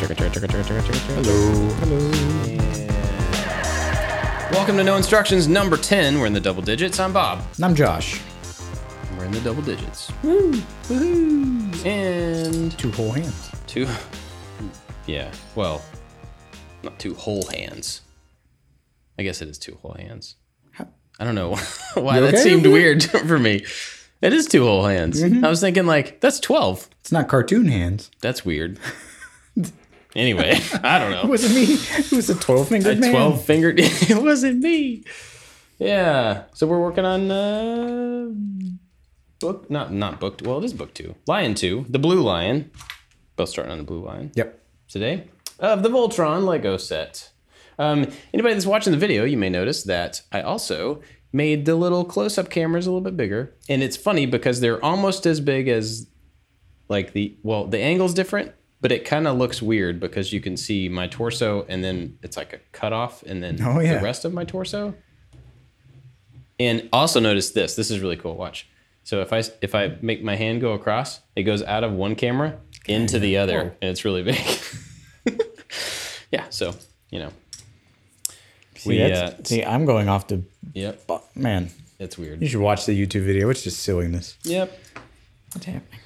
Hello. Hello. Welcome to No Instructions number 10. We're in the double digits. I'm Bob. And I'm Josh. We're in the double digits. Woo! Woohoo! And Two whole hands. two. Yeah, well, not two whole hands. I guess it is two whole hands. I don't know why You that okay seemed mm-hmm. weird for me. It is two whole hands. Mm-hmm. I was thinking, like, that's 12. It's not cartoon hands. That's weird. anyway, I don't know. It wasn't me. It was a 12 fingered man. 12 fingered. it wasn't me. Yeah. So we're working on uh, book, not not book. Well, it is book two. Lion two, the Blue Lion. Both starting on the Blue Lion Yep. today of the Voltron Lego set. Um, anybody that's watching the video, you may notice that I also made the little close-up cameras a little bit bigger, and it's funny because they're almost as big as like the well, the angle's different, but it kind of looks weird because you can see my torso, and then it's like a cutoff, and then Oh, yeah. the rest of my torso. And also notice this. This is really cool. Watch. So if I if I make my hand go across, it goes out of one camera into the other, Whoa. and it's really big. yeah. So you know. See, We, uh, see, I'm going off to. Yep. Man, It's weird. you should watch the YouTube video. It's just silliness. Yep. What's happening?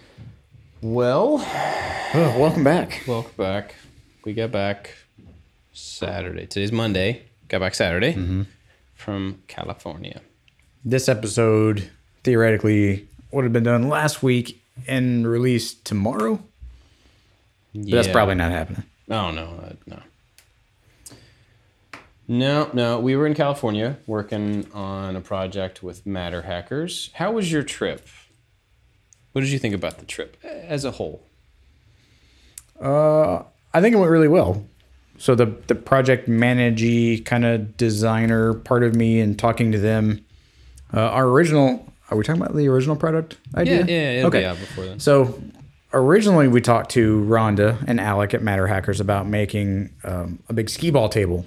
Well, Oh, welcome back. welcome back. We got back Saturday. Today's Monday. Got back Saturday from California. This episode theoretically would have been done last week and released tomorrow. But that's probably not happening. Oh no, uh, no. No, no. We were in California working on a project with MatterHackers. How was your trip? What did you think about the trip as a whole? Uh, I think it went really well. So the the project managey kind of designer part of me and talking to them. Uh, our original. Are we talking about the original product idea? Yeah, yeah, okay. before then. So originally we talked to Rhonda and Alec at MatterHackers about making um, a big skee ball table.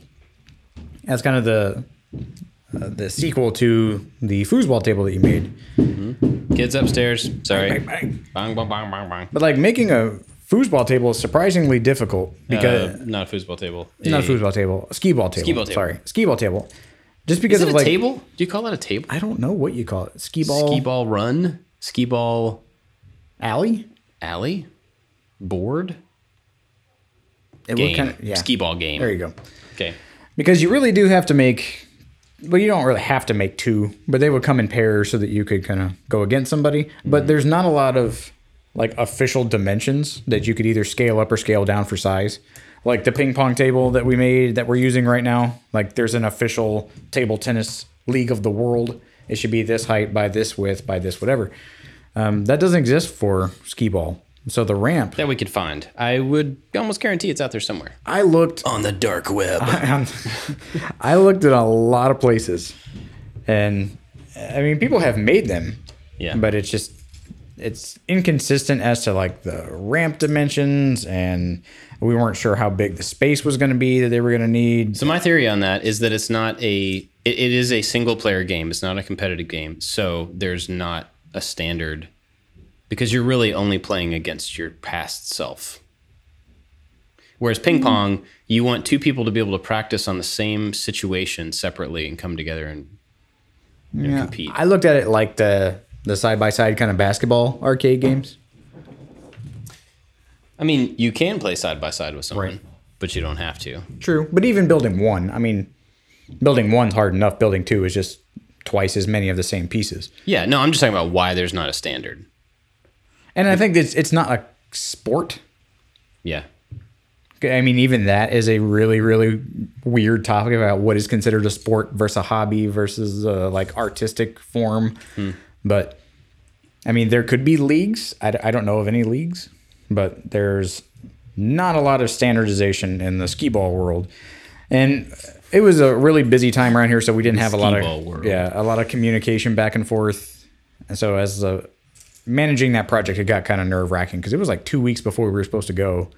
As kind of the uh, the sequel to the foosball table that you made. Kids upstairs. Sorry. Bang, bang. Bang, bang, bang, bang, bang. But like making a foosball table is surprisingly difficult because Uh, not a foosball table. not a foosball table, a skee ball table. Skee ball table. Sorry, skee ball table. Just because Is it of a like table? Do you call that a table? I don't know what you call it. Skee ball, Skee ball run? Skee ball alley. alley? Board? It Game. kinda- yeah. Skee ball game. There you go. Okay. Because you really do have to make. Well, you don't really have to make two, but they would come in pairs so that you could kind of go against somebody. But there's not a lot of like official dimensions that you could either scale up or scale down for size. Like the ping pong table that we made that we're using right now. Like there's an official table tennis league of the world. It should be this height by this width by this whatever. Um, that doesn't exist for skee ball. So the ramp, That we could find. I would almost guarantee it's out there somewhere. I looked On the dark web. I looked at a lot of places, and I mean, people have made them, Yeah. but it's just it's inconsistent as to like the ramp dimensions, and we weren't sure how big the space was going to be that they were going to need. So my theory on that is that it's not a it, it is a single player game. It's not a competitive game. So there's not a standard because you're really only playing against your past self. Whereas ping mm-hmm. pong, you want two people to be able to practice on the same situation separately and come together and know, compete. I looked at it like the the side by side kind of basketball arcade uh-huh. games. I mean, you can play side by side with someone, Right. but you don't have to. True, but even building one, I mean, building one's hard enough. Building two is just twice as many of the same pieces. Yeah, no, I'm just talking about why there's not a standard. And I think it's it's not a sport. Yeah. I mean, even that is a really, really weird topic about what is considered a sport versus a hobby versus uh, like artistic form. But I mean, there could be leagues. I don't know of any leagues, but there's not a lot of standardization in the skee ball world. And it was a really busy time around here, so we didn't have a lot of world. yeah, a lot of communication back and forth. And so as a managing that project, it got kind of nerve wracking because it was like two weeks before we were supposed to go.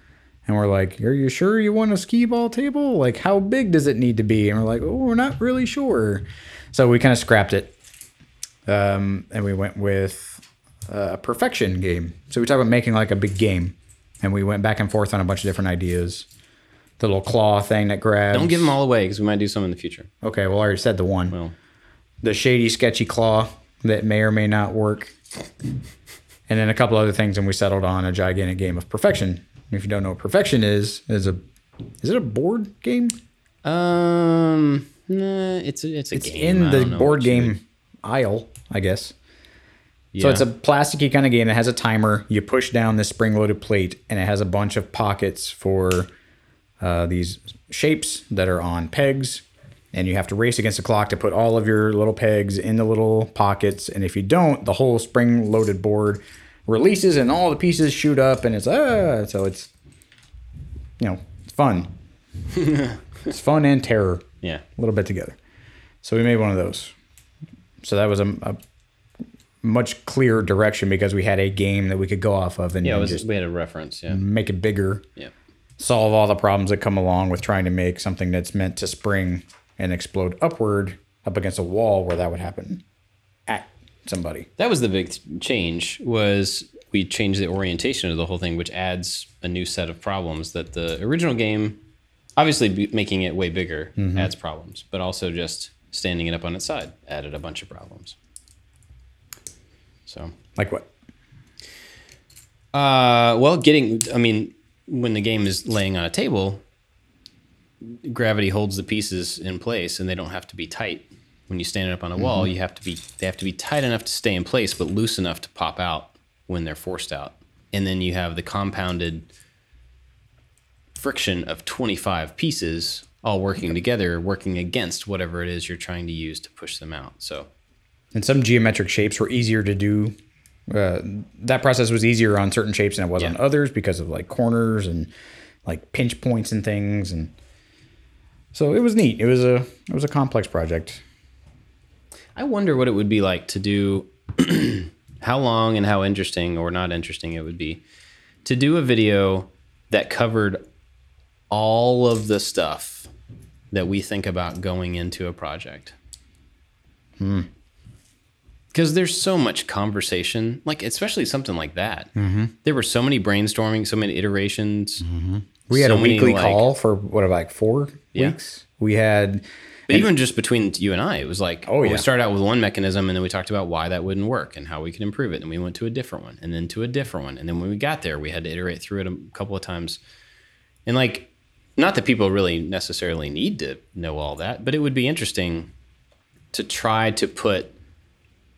And we're like, Are you sure you want a skee ball table? Like, how big does it need to be? And we're like, Oh, we're not really sure. So we kind of scrapped it. Um, and we went with a perfection game. So we talked about making like a big game. and we went back and forth on a bunch of different ideas. The little claw thing that grabs. Don't give them all away because we might do some in the future. Okay, well, I already said the one. Well, the shady, sketchy claw that may or may not work, and then a couple other things, and we settled on a gigantic game of perfection. If you don't know what perfection is, is a is it a board game? um, nah, it's a, it's a It's game. in the board game aisle, I guess. would- So it's a Yeah. plasticky kind of game that has a timer. You push down this spring-loaded plate, and it has a bunch of pockets for uh, these shapes that are on pegs. And you have to race against the clock to put all of your little pegs in the little pockets. And if you don't, the whole spring-loaded board releases, and all the pieces shoot up, and it's ah. So it's you know it's fun. it's fun and terror yeah. a little bit together. So we made one of those. So that was a, a much clearer direction because we had a game that we could go off of and Yeah, it was, just we had a reference. Yeah. make it bigger, Yeah. solve all the problems that come along with trying to make something that's meant to spring and explode upward up against a wall where that would happen at somebody. That was the big change was we changed the orientation of the whole thing, which adds a new set of problems that the original game, obviously making it way bigger adds problems, but also just standing it up on its side added a bunch of problems. So, Like what? uh, well, getting, I mean, when the game is laying on a table, gravity holds the pieces in place and they don't have to be tight. When you stand it up on a wall, you have to be they have to be tight enough to stay in place but loose enough to pop out when they're forced out. And then you have the compounded friction of 25 pieces all working together, working against whatever it is you're trying to use to push them out. So, And some geometric shapes were easier to do. Uh, that process was easier on certain shapes than it was on others because of like corners and like pinch points and things, and so it was neat. It was a it was a complex project. I wonder what it would be like to do, how long and how interesting or not interesting it would be to do a video that covered all of the stuff that we think about going into a project. Hmm. Because there's so much conversation, like especially something like that. Mm-hmm. There were so many brainstorming, so many iterations. Mm-hmm. We had so a many, weekly like- call for what about like four Yeah. weeks. We had But even just between you and I, it was like, Oh, well, yeah. we started out with one mechanism and then we talked about why that wouldn't work and how we could improve it. And we went to a different one and then to a different one. And then when we got there, we had to iterate through it a couple of times. And like, not that people really necessarily need to know all that, but it would be interesting to try to put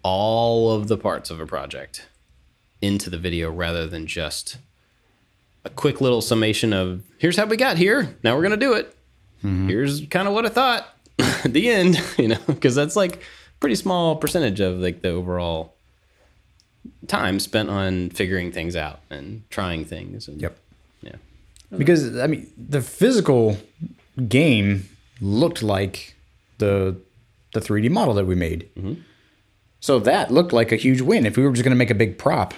all of the parts of a project into the video rather than just a quick little summation of here's how we got here. Now we're going to do it. Mm-hmm. Here's kind of what I thought at the end, you know, because that's like pretty small percentage of like the overall time spent on figuring things out and trying things. And, Yep. Yeah. because I mean the physical game looked like the the 3D model that we made. Mm-hmm. So that looked like a huge win. If we were just going to make a big prop,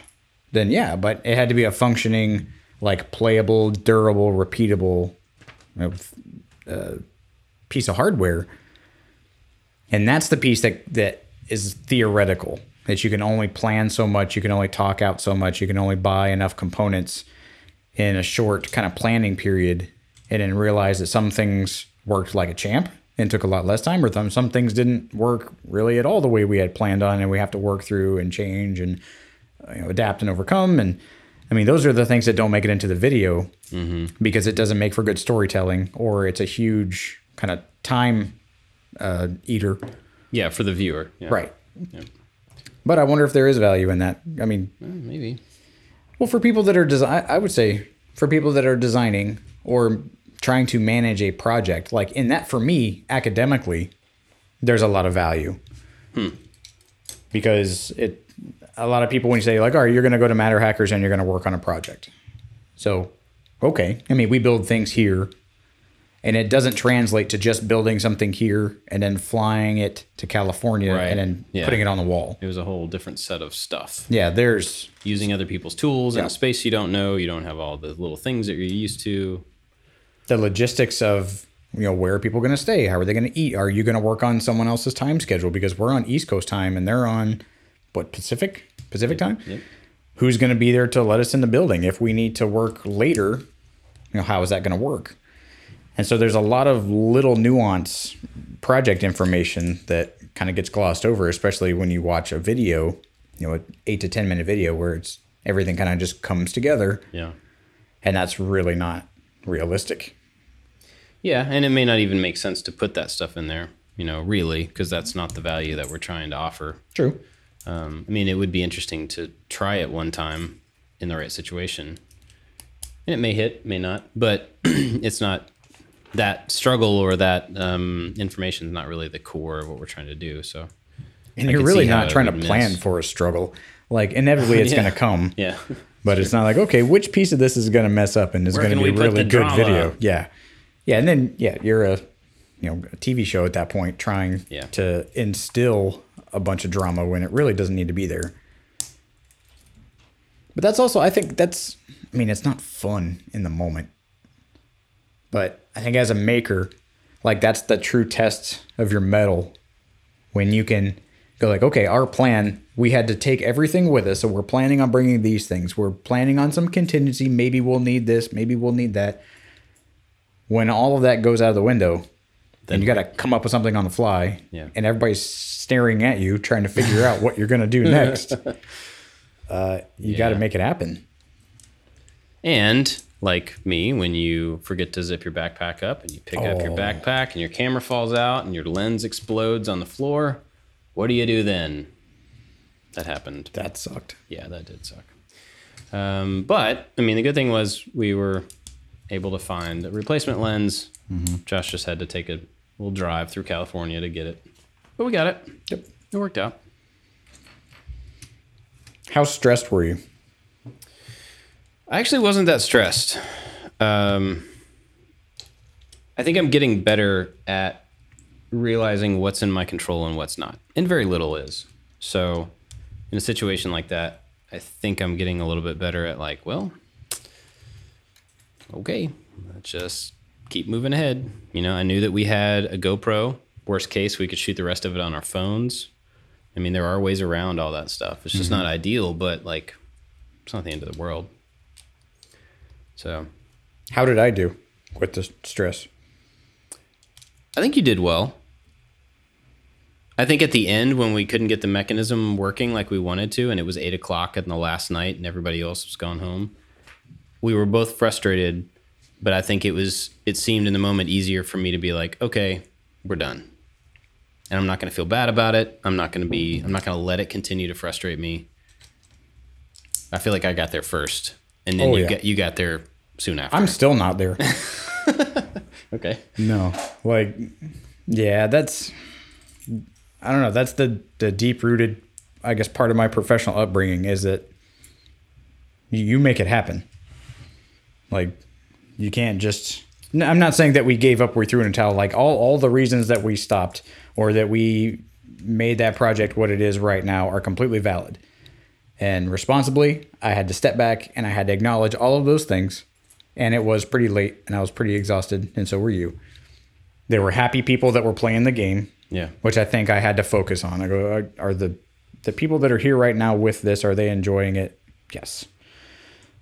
then yeah, but it had to be a functioning, like playable, durable, repeatable uh, piece of hardware. And that's the piece that that is theoretical. That you can only plan so much, you can only talk out so much, you can only buy enough components in a short kind of planning period and then realize that some things worked like a champ and took a lot less time or some, some things didn't work really at all the way we had planned on and we have to work through and change and you know, adapt and overcome and i mean those are the things that don't make it into the video mm-hmm. because it doesn't make for good storytelling or it's a huge kind of time uh, eater Yeah. For the viewer. Yeah. right but i wonder if there is value in that i mean uh, Maybe. well, for people that are design, I would say for people that are designing or trying to manage a project, like in that for me academically, there's a lot of value hmm. because it. A lot of people when you say like, "All right, you're going to go to MatterHackers and you're going to work on a project," so okay. I mean, we build things here, and it doesn't translate to just building something here and then flying it to California Right. and then Yeah. putting it on the wall. It was a whole different set of stuff. Yeah, there's Using other people's tools in a space you don't know. You don't have all the little things that you're used to. the logistics of you know where are people going to stay how are they going to eat are you going to work on someone else's time schedule because we're on east coast time and they're on what pacific? Pacific time? Yep. who's going to be there to let us in the building if we need to work later? You know how is that going to work? And so there's a lot of little nuance project information that kind of gets glossed over especially when you watch a video you know an 8 to 10 minute video where it's everything kind of just comes together. Yeah. and that's really not realistic. Yeah, and it may not even make sense to put that stuff in there, you know, really, because that's not the value that we're trying to offer. true Um, I mean, it would be interesting to try it one time in the right situation. And it may hit, may not, but it's not that struggle or that um, information is not really the core of what we're trying to do. So, and I you're really not trying to would plan miss. for a struggle like inevitably it's Yeah. going to come yeah. But it's not like okay, which piece of this is going to mess up and is going to be a really good drama? video. Yeah, yeah, and then yeah, you're a you know a TV show at that point trying Yeah. to instill a bunch of drama when it really doesn't need to be there. But that's also I think that's I mean it's not fun in the moment. But I think as a maker, like that's the true test of your mettle when you can go like okay our plan we had to take everything with us so we're planning on bringing these things we're planning on some contingency maybe we'll need this maybe we'll need that when all of that goes out of the window then you got to come up with something on the fly Yeah. and everybody's staring at you trying to figure out what you're going to do next uh, you got to make it happen And like me, when you forget to zip your backpack up and you pick up your Oh. backpack and your camera falls out and your lens explodes on the floor, what do you do then? That happened. that sucked Yeah, that did suck. Um, but I mean, the good thing was we were able to find a replacement lens. Josh just had to take a little drive through California to get it, but we got it. Yep. It worked out. how stressed were you I actually wasn't that stressed. Um, I think I'm getting better at realizing what's in my control and what's not, and very little is. So, in a situation like that, I think I'm getting a little bit better at like, well, okay, let's just keep moving ahead. You know, I knew that we had a GoPro. Worst case, we could shoot the rest of it on our phones. I mean, there are ways around all that stuff. It's just not mm-hmm. ideal, but like, it's not the end of the world. So how did i do with the stress I think you did well. I think at the end when we couldn't get the mechanism working like we wanted to, and it was eight o'clock in the last night, and everybody else was gone home, we were both frustrated. But I think it was it seemed in the moment easier for me to be like, okay, we're done, and I'm not going to feel bad about it. I'm not going to be. I'm not going to let it continue to frustrate me. I feel like I got there first, and then Oh, you yeah. got you got there soon after. i'm still not there okay. No, like, yeah, that's, I don't know. That's the the deep rooted, I guess, part of my professional upbringing is that you, you make it happen. Like, you can't just. No, I'm not saying that we gave up, we threw in a towel. Like all all the reasons that we stopped or that we made that project what it is right now are completely valid. And responsibly, I had to step back and I had to acknowledge all of those things. And it was pretty late and I was pretty exhausted, and so were you. There were happy people that were playing the game, Yeah. which I think I had to focus on. I go, are- are the the people that are here right now with this are they enjoying it? Yes.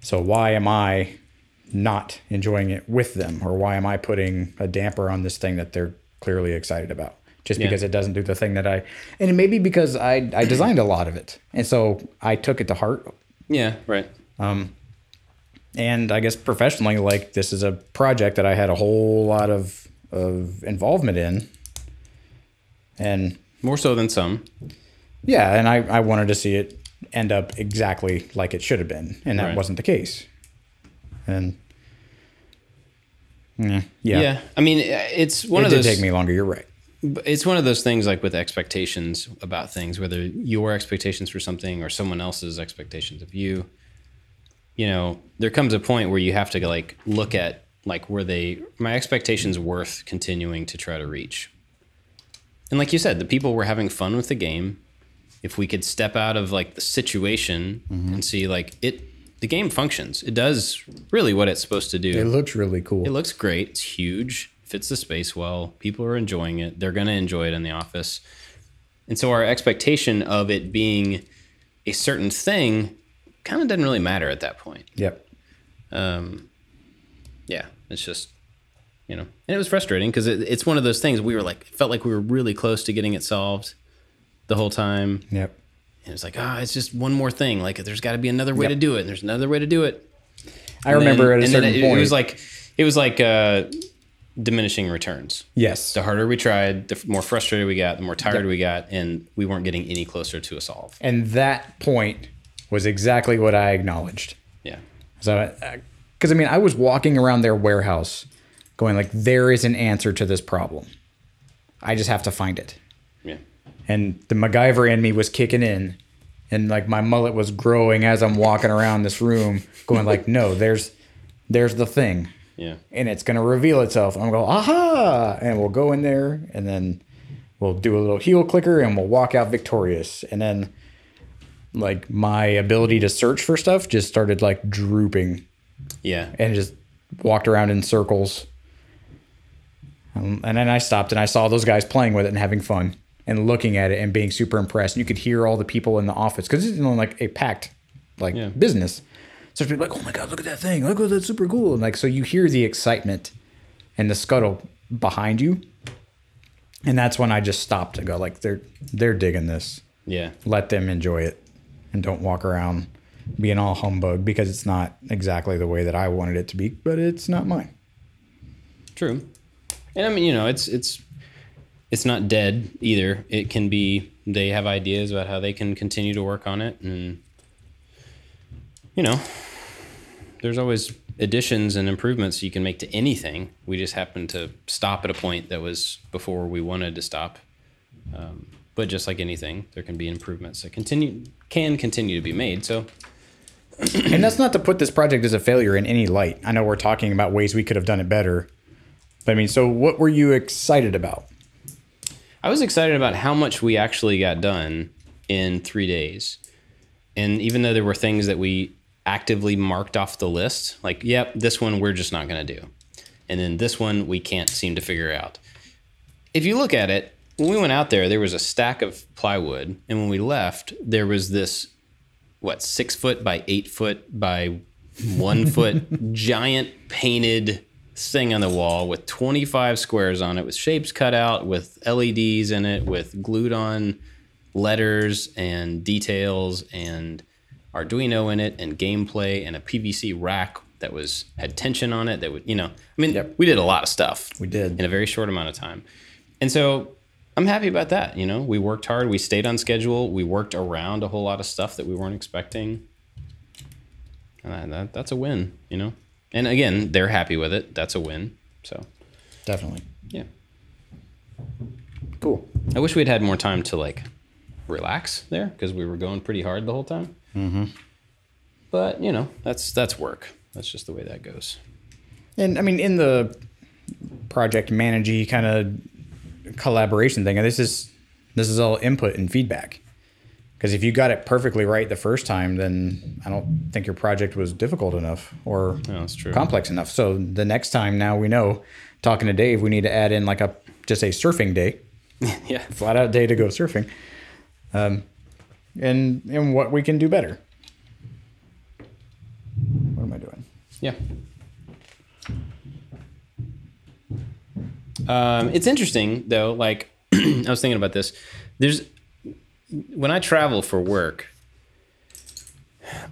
So why am I not enjoying it with them, or why am I putting a damper on this thing that they're clearly excited about? Just Yeah. because it doesn't do the thing that I, and it may be because I I designed a lot of it, and so I took it to heart. Yeah. Right. Um and I guess professionally, like this is a project that I had a whole lot of of involvement in, and More so than some. Yeah, and I, I wanted to see it end up exactly like it should have been, and that Right. wasn't the case. And yeah, yeah, Yeah. I mean, it's one it of did those. take me longer. You're right. It's one of those things like with expectations about things, whether your expectations for something or someone else's expectations of you. You know, there comes a point where you have to like look at like were they my expectations worth continuing to try to reach. And like you said, the people were having fun with the game. If we could step out of like the situation mm-hmm. and see like it the game functions. It does really what it's supposed to do. It looks really cool. It looks great. It's huge. Fits the space well. People are enjoying it. They're going to enjoy it in the office. And so our expectation of it being a certain thing kind of doesn't really matter at that point. Yep. Um, yeah, it's just you know, and it was frustrating because it, it's one of those things we were like felt like we were really close to getting it solved the whole time. Yep. And it's like, ah, it's just one more thing. Like, there's got to be another way Yep. to do it. And there's another way to do it. I remember And at a then- then certain it, point. it was like, it was like uh, diminishing returns. yes. The harder we tried, the more frustrated we got, the more tired Yep. we got, and we weren't getting any closer to a solve. And that point was exactly what I acknowledged. Yeah. So, because I mean, I was walking around their warehouse going, like, there is an answer to this problem. I just have to find it. And the MacGyver in me was kicking in. And like my mullet was growing as I'm walking around this room, going like, no, there's there's the thing. Yeah. And it's gonna reveal itself. I'm going, aha! And we'll go in there and then we'll do a little heel clicker and we'll walk out victorious. And then like my ability to search for stuff just started like drooping Yeah. and just walked around in circles. Um, and then I stopped and I saw those guys playing with it and having fun and looking at it and being super impressed. You could hear all the people in the office because it's you know, like a packed like Yeah. business. So it's like, oh my god, look at that thing! Look, that's super cool! And like, so you hear the excitement and the scuttle behind you, and that's when I just stopped and go like, they're they're digging this. Yeah. Let them enjoy it, and don't walk around being all humbug because it's not exactly the way that I wanted it to be, but it's not mine. True. And I mean, you know, it's it's it's not dead either. It can be they have ideas about how they can continue to work on it and you know, there's always additions and improvements you can make to anything. We just happened to stop at a point that was before we wanted to stop. Um, but just like anything, there can be improvements that continue can continue to be made. So and that's not to put this project as a failure in any light. I know we're talking about ways we could have done it better. But I mean, so what were you excited about? I was excited about how much we actually got done in three days. And even though there were things that we actively marked off the list, like, yep, this one we're just not going to do. And then this one we can't seem to figure out. If you look at it, when we went out there, there was a stack of plywood. And when we left, there was this, what, six foot by eight foot by one foot giant painted thing on the wall with 25 squares on it with shapes cut out with LEDs in it with glued on letters and details and Arduino in it and gameplay and a PVC rack that was had tension on it that would you know I mean Yep. we did a lot of stuff We did. in a very short amount of time and so I'm happy about that you know we worked hard we stayed on schedule we worked around a whole lot of stuff that we weren't expecting and that, that, that's a win you know and again they're happy with it that's a win so Definitely. yeah Cool. I wish we'd had more time to like relax there because we were going pretty hard the whole time. Mm-hmm. But you know, that's that's work. That's just the way that goes. And I mean, in the project managey kind of collaboration thing, this is this is all input and feedback. Because if you got it perfectly right the first time, then I don't think your project was difficult enough or complex enough. So the next time, now we know. Talking to Dave, we need to add in like a just a surfing day, yeah, flat out day to go surfing, um, and and what we can do better. What am I doing? yeah. Um, it's interesting though. Like I was thinking about this. There's when I travel for work.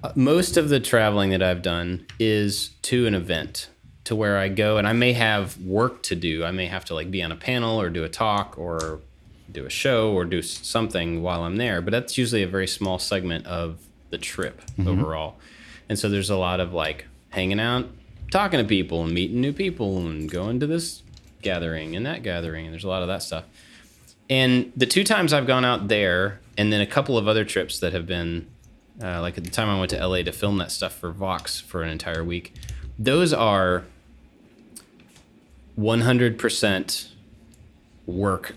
uh, Most of the traveling that I've done is to an event, to where I go and I may have work to do. I may have to like be on a panel or do a talk or do a show or do something while I'm there. But that's usually a very small segment of the trip overall. And so there's a lot of like hanging out, talking to people and meeting new people and going to this gathering and that gathering. And there's a lot of that stuff. And the two times I've gone out there, and then a couple of other trips that have been, uh, like at the time I went to LA to film that stuff for Vox for an entire week, those are 100% work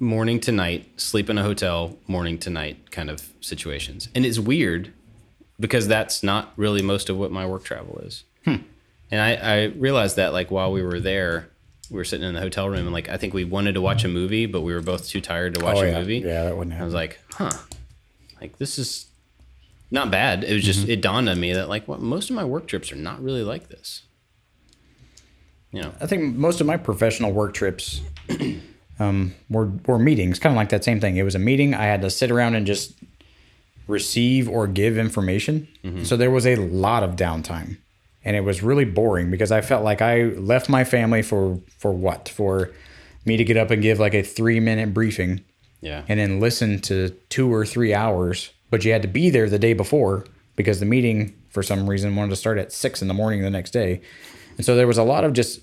morning to night, sleep in a hotel, morning to night kind of situations. And it's weird because that's not really most of what my work travel is. And I, I realized that like while we were there, we were sitting in the hotel room and like I think we wanted to watch a movie, but we were both too tired to watch oh a yeah, movie. yeah, that wouldn't happen. I was like, huh, like this is not bad. It was just Mm-hmm. it dawned on me that like what most of my work trips are not really like this. You know, I think most of my professional work trips um, were were meetings, kind of like that same thing. It was a meeting. I had to sit around and just receive or give information. So there was a lot of downtime, and it was really boring because I felt like I left my family for for what for me to get up and give like a three minute briefing yeah, and then listen to two or three hours, but you had to be there the day before because the meeting, for some reason, wanted to start at six in the morning the next day. And so there was a lot of just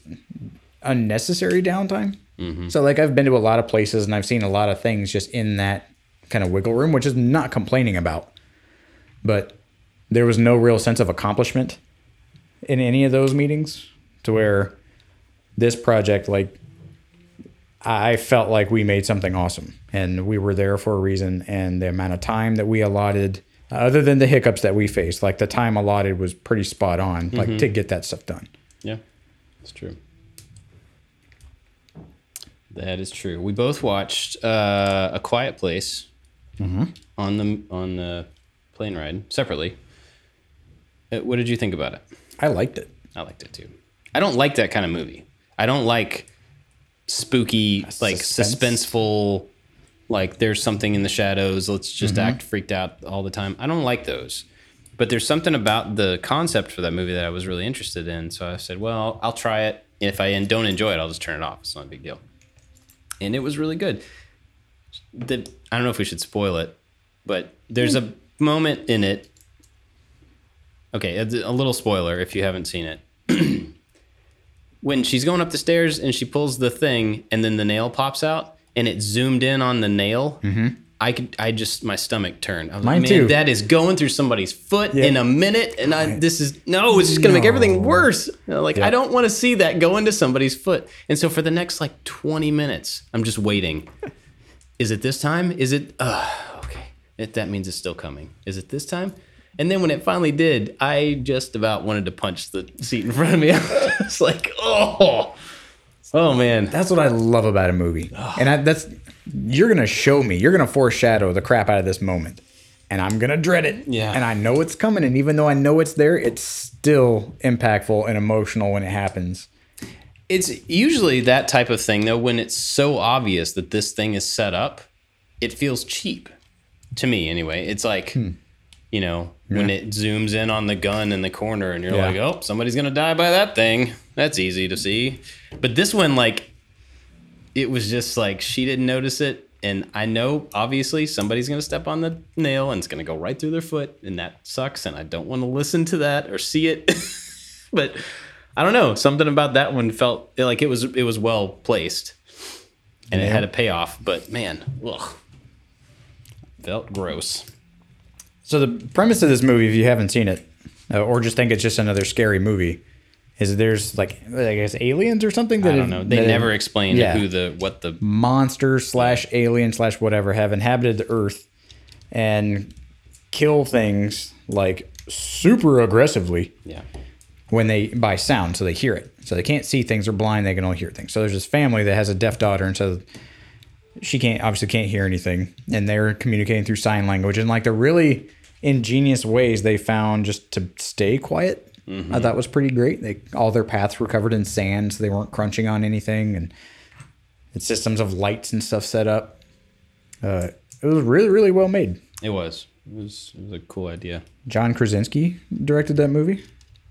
unnecessary downtime. Mm-hmm. So, like, I've been to a lot of places and I've seen a lot of things just in that kind of wiggle room, which is not complaining about. But there was no real sense of accomplishment in any of those meetings to where this project, like, I felt like we made something awesome and we were there for a reason. And the amount of time that we allotted, other than the hiccups that we faced, like the time allotted was pretty spot on, like to get that stuff done. yeah, that's true. That is true. We both watched uh, a Quiet Place Mm-hmm. on the on the plane ride separately. Uh, What did you think about it? I liked it. I liked it too. I don't like that kind of movie. I don't like spooky, like suspense? suspenseful, like there's something in the shadows. Let's just mm-hmm. act freaked out all the time. I don't like those. But there's something about the concept for that movie that I was really interested in. So I said, well, I'll try it. If I don't enjoy it, I'll just turn it off. It's not a big deal. And it was really good. The, I don't know if we should spoil it, but there's hmm. a moment in it Okay, a, a little spoiler if you haven't seen it. when she's going up the stairs and she pulls the thing, and then the nail pops out, and it zoomed in on the nail. I could, I just, my stomach turned. I was Mine like, man, too. that is going through somebody's foot Yeah. in a minute, and I, this is no, it's just gonna make everything worse. You know, like Yeah. I don't want to see that go into somebody's foot. And so for the next like twenty minutes, I'm just waiting. Is it this time? Is it? Uh, okay. It, that means it's still coming. Is it this time? And then when it finally did, I just about wanted to punch the seat in front of me. it's like, oh, oh man. That's what I love about a movie. And I, that's, you're going to show me, you're going to foreshadow the crap out of this moment. And I'm going to dread it. Yeah. And I know it's coming. And even though I know it's there, it's still impactful and emotional when it happens. It's usually that type of thing, though, when it's so obvious that this thing is set up, it feels cheap to me, anyway. It's like, hmm. you know, when it zooms in on the gun in the corner and you're Yeah. like, oh, somebody's going to die by that thing. That's easy to see. But this one, like, it was just like she didn't notice it. And I know, obviously, somebody's going to step on the nail and it's going to go right through their foot. And that sucks. And I don't want to listen to that or see it. but I don't know. Something about that one felt like it was it was well placed, and it had a payoff. But man, ugh, felt gross. So the premise of this movie, if you haven't seen it, uh, or just think it's just another scary movie, is there's like I guess aliens or something. That I don't know. They that never explain yeah. who the what the monsters slash alien slash whatever have inhabited the earth and kill things like super aggressively yeah when they by sound so they hear it so they can't see things they're blind they can only hear things so there's this family that has a deaf daughter and so she can't obviously can't hear anything and they're communicating through sign language and like they're really ingenious ways they found just to stay quiet i thought was pretty great they all their paths were covered in sand so they weren't crunching on anything and and systems of lights and stuff set up uh, it was really really well made it was it was it was a cool idea. john krasinski directed that movie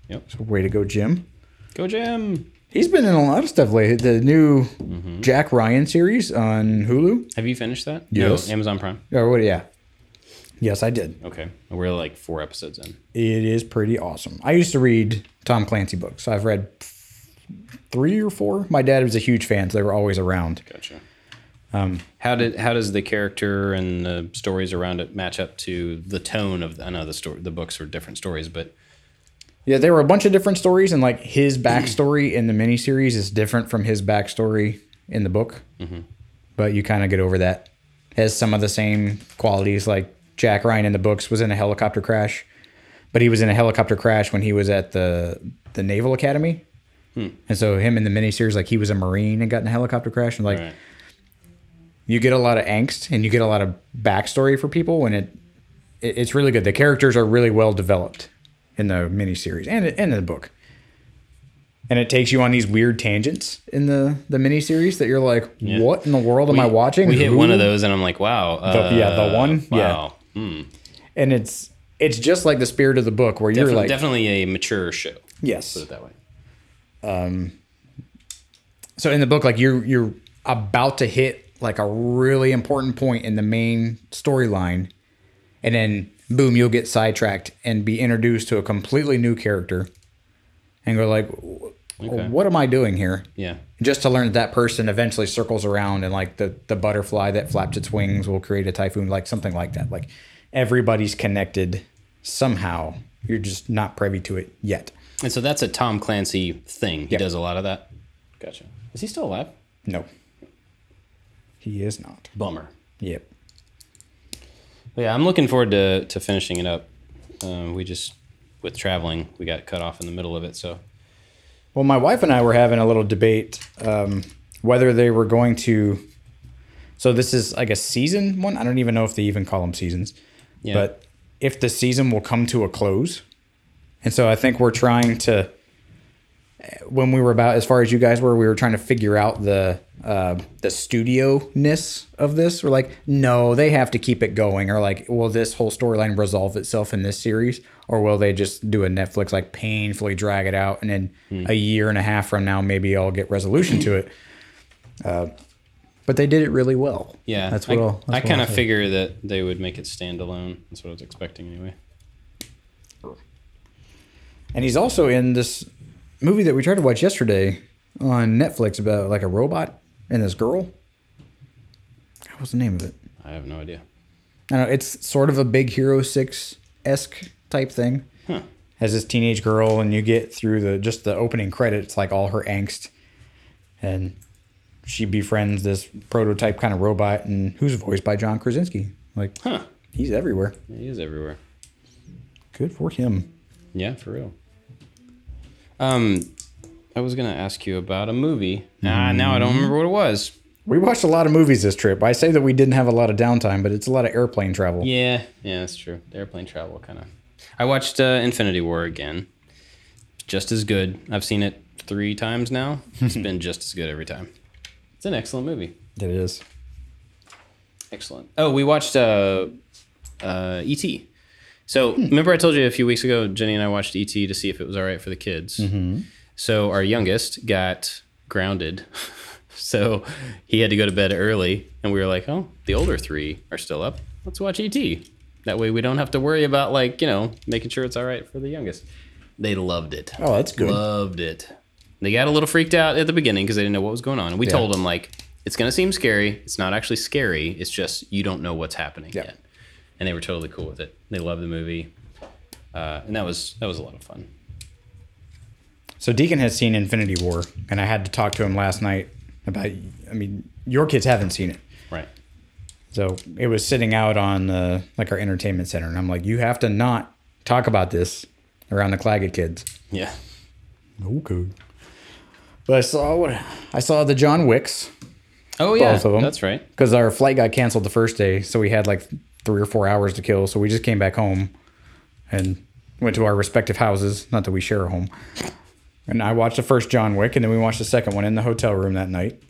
Yep. so way to go jim Go Jim. He's been in a lot of stuff lately. The new Mm-hmm. Jack Ryan series on Hulu. Have you finished that? Yes. No, Amazon Prime. Or what? Yeah. Yes, I did. Okay, we're like four episodes in. It is pretty awesome. I used to read Tom Clancy books. I've read three or four. My dad was a huge fan, so they were always around. Gotcha. Um, how did how does the character and the stories around it match up to the tone of? I know the story, the books are different stories, but Yeah, there were a bunch of different stories, and like his backstory in the miniseries is different from his backstory in the book. But you kind of get over that. Has some of the same qualities. Like Jack Ryan in the books was in a helicopter crash, but he was in a helicopter crash when he was at the the Naval Academy. And so him in the miniseries, like he was a Marine and got in a helicopter crash, and like Right. you get a lot of angst and you get a lot of backstory for people when it it, it's really good. The characters are really well developed in the miniseries and and in the book. And it takes you on these weird tangents in the the miniseries that you're like, what in the world am I watching? We hit Who? one of those, and I'm like, wow. The- yeah, the uh, one? Yeah. Hmm. and it's it's just like the spirit of the book where you're like, definitely a mature show. yes. Put it that way. Um, So in the book, like you're you're about to hit like a really important point in the main storyline, and then boom, you'll get sidetracked and be introduced to a completely new character, and go like, Okay. "What am I doing here?" Yeah. Just to learn that that person eventually circles around and like the the butterfly that flaps its wings will create a typhoon, like something like that. Like everybody's connected somehow. You're just not privy to it yet. And so that's a Tom Clancy thing. He Yeah. does a lot of that. Gotcha. Is he still alive? No, he is not. Bummer. Yep. But yeah, I'm looking forward to, to finishing it up. Um, we just, with traveling, we got cut off in the middle of it. So, Well, my wife and I were having a little debate um, whether they were going to. So this is like a season one. I don't even know if they even call them seasons, yeah. but if the season will come to a close, and so I think we're trying to. When we were about as far as you guys were, we were trying to figure out the uh, the studio ness of this. We're like, no, they have to keep it going, or like, will this whole storyline resolve itself in this series, or will they just do a Netflix like painfully drag it out, and then a year and a half from now, maybe I'll get resolution to it. Uh, but they did it really well. yeah, that's I, what I'll, I that's what kind of figure that they would make it standalone. That's what I was expecting anyway. And he's also in this movie that we tried to watch yesterday on Netflix about like a robot and this girl. What was the name of it? I have no idea. I don't know. It's sort of a Big Hero Six esque type thing. Huh. Has this teenage girl, and you get through the just the opening credits, like all her angst, and she befriends this prototype kind of robot, and who's voiced by John Krasinski. Like, Huh. he's everywhere. Yeah, he is everywhere. Good for him. Yeah, for real. Um, I was gonna ask you about a movie. Ah, now I don't remember what it was. We watched a lot of movies this trip. I say that we didn't have a lot of downtime, but it's a lot of airplane travel. Yeah, yeah, that's true. The airplane travel kind of. I watched uh, Infinity War again. Just as good. I've seen it three times now. It's been just as good every time. It's an excellent movie. It is. Excellent. Oh, we watched uh, uh, E.T. So remember I told you a few weeks ago, Jenny and I watched E.T. to see if it was all right for the kids. So our youngest got grounded. so he had to go to bed early, and we were like, "Oh, the older three are still up. Let's watch E.T. That way we don't have to worry about like you know making sure it's all right for the youngest." They loved it. Oh, that's good. Loved it. They got a little freaked out at the beginning because they didn't know what was going on. And we Yeah. told them like it's gonna seem scary. It's not actually scary. It's just you don't know what's happening Yeah. yet. And they were totally cool with it. They loved the movie, uh, and that was that was a lot of fun. So Deacon has seen Infinity War, and I had to talk to him last night about. I mean, your kids haven't seen it, Right. so it was sitting out on uh, like our entertainment center, and I'm like, you have to not talk about this around the Clagett kids. Yeah. Okay. But I saw what I saw the John Wicks Oh yeah. Both of 'em. That's right. because our flight got canceled the first day, so we had like three or four hours to kill. So we just came back home and went to our respective houses. Not that we share a home. And I watched the first John Wick, and then we watched the second one in the hotel room that night.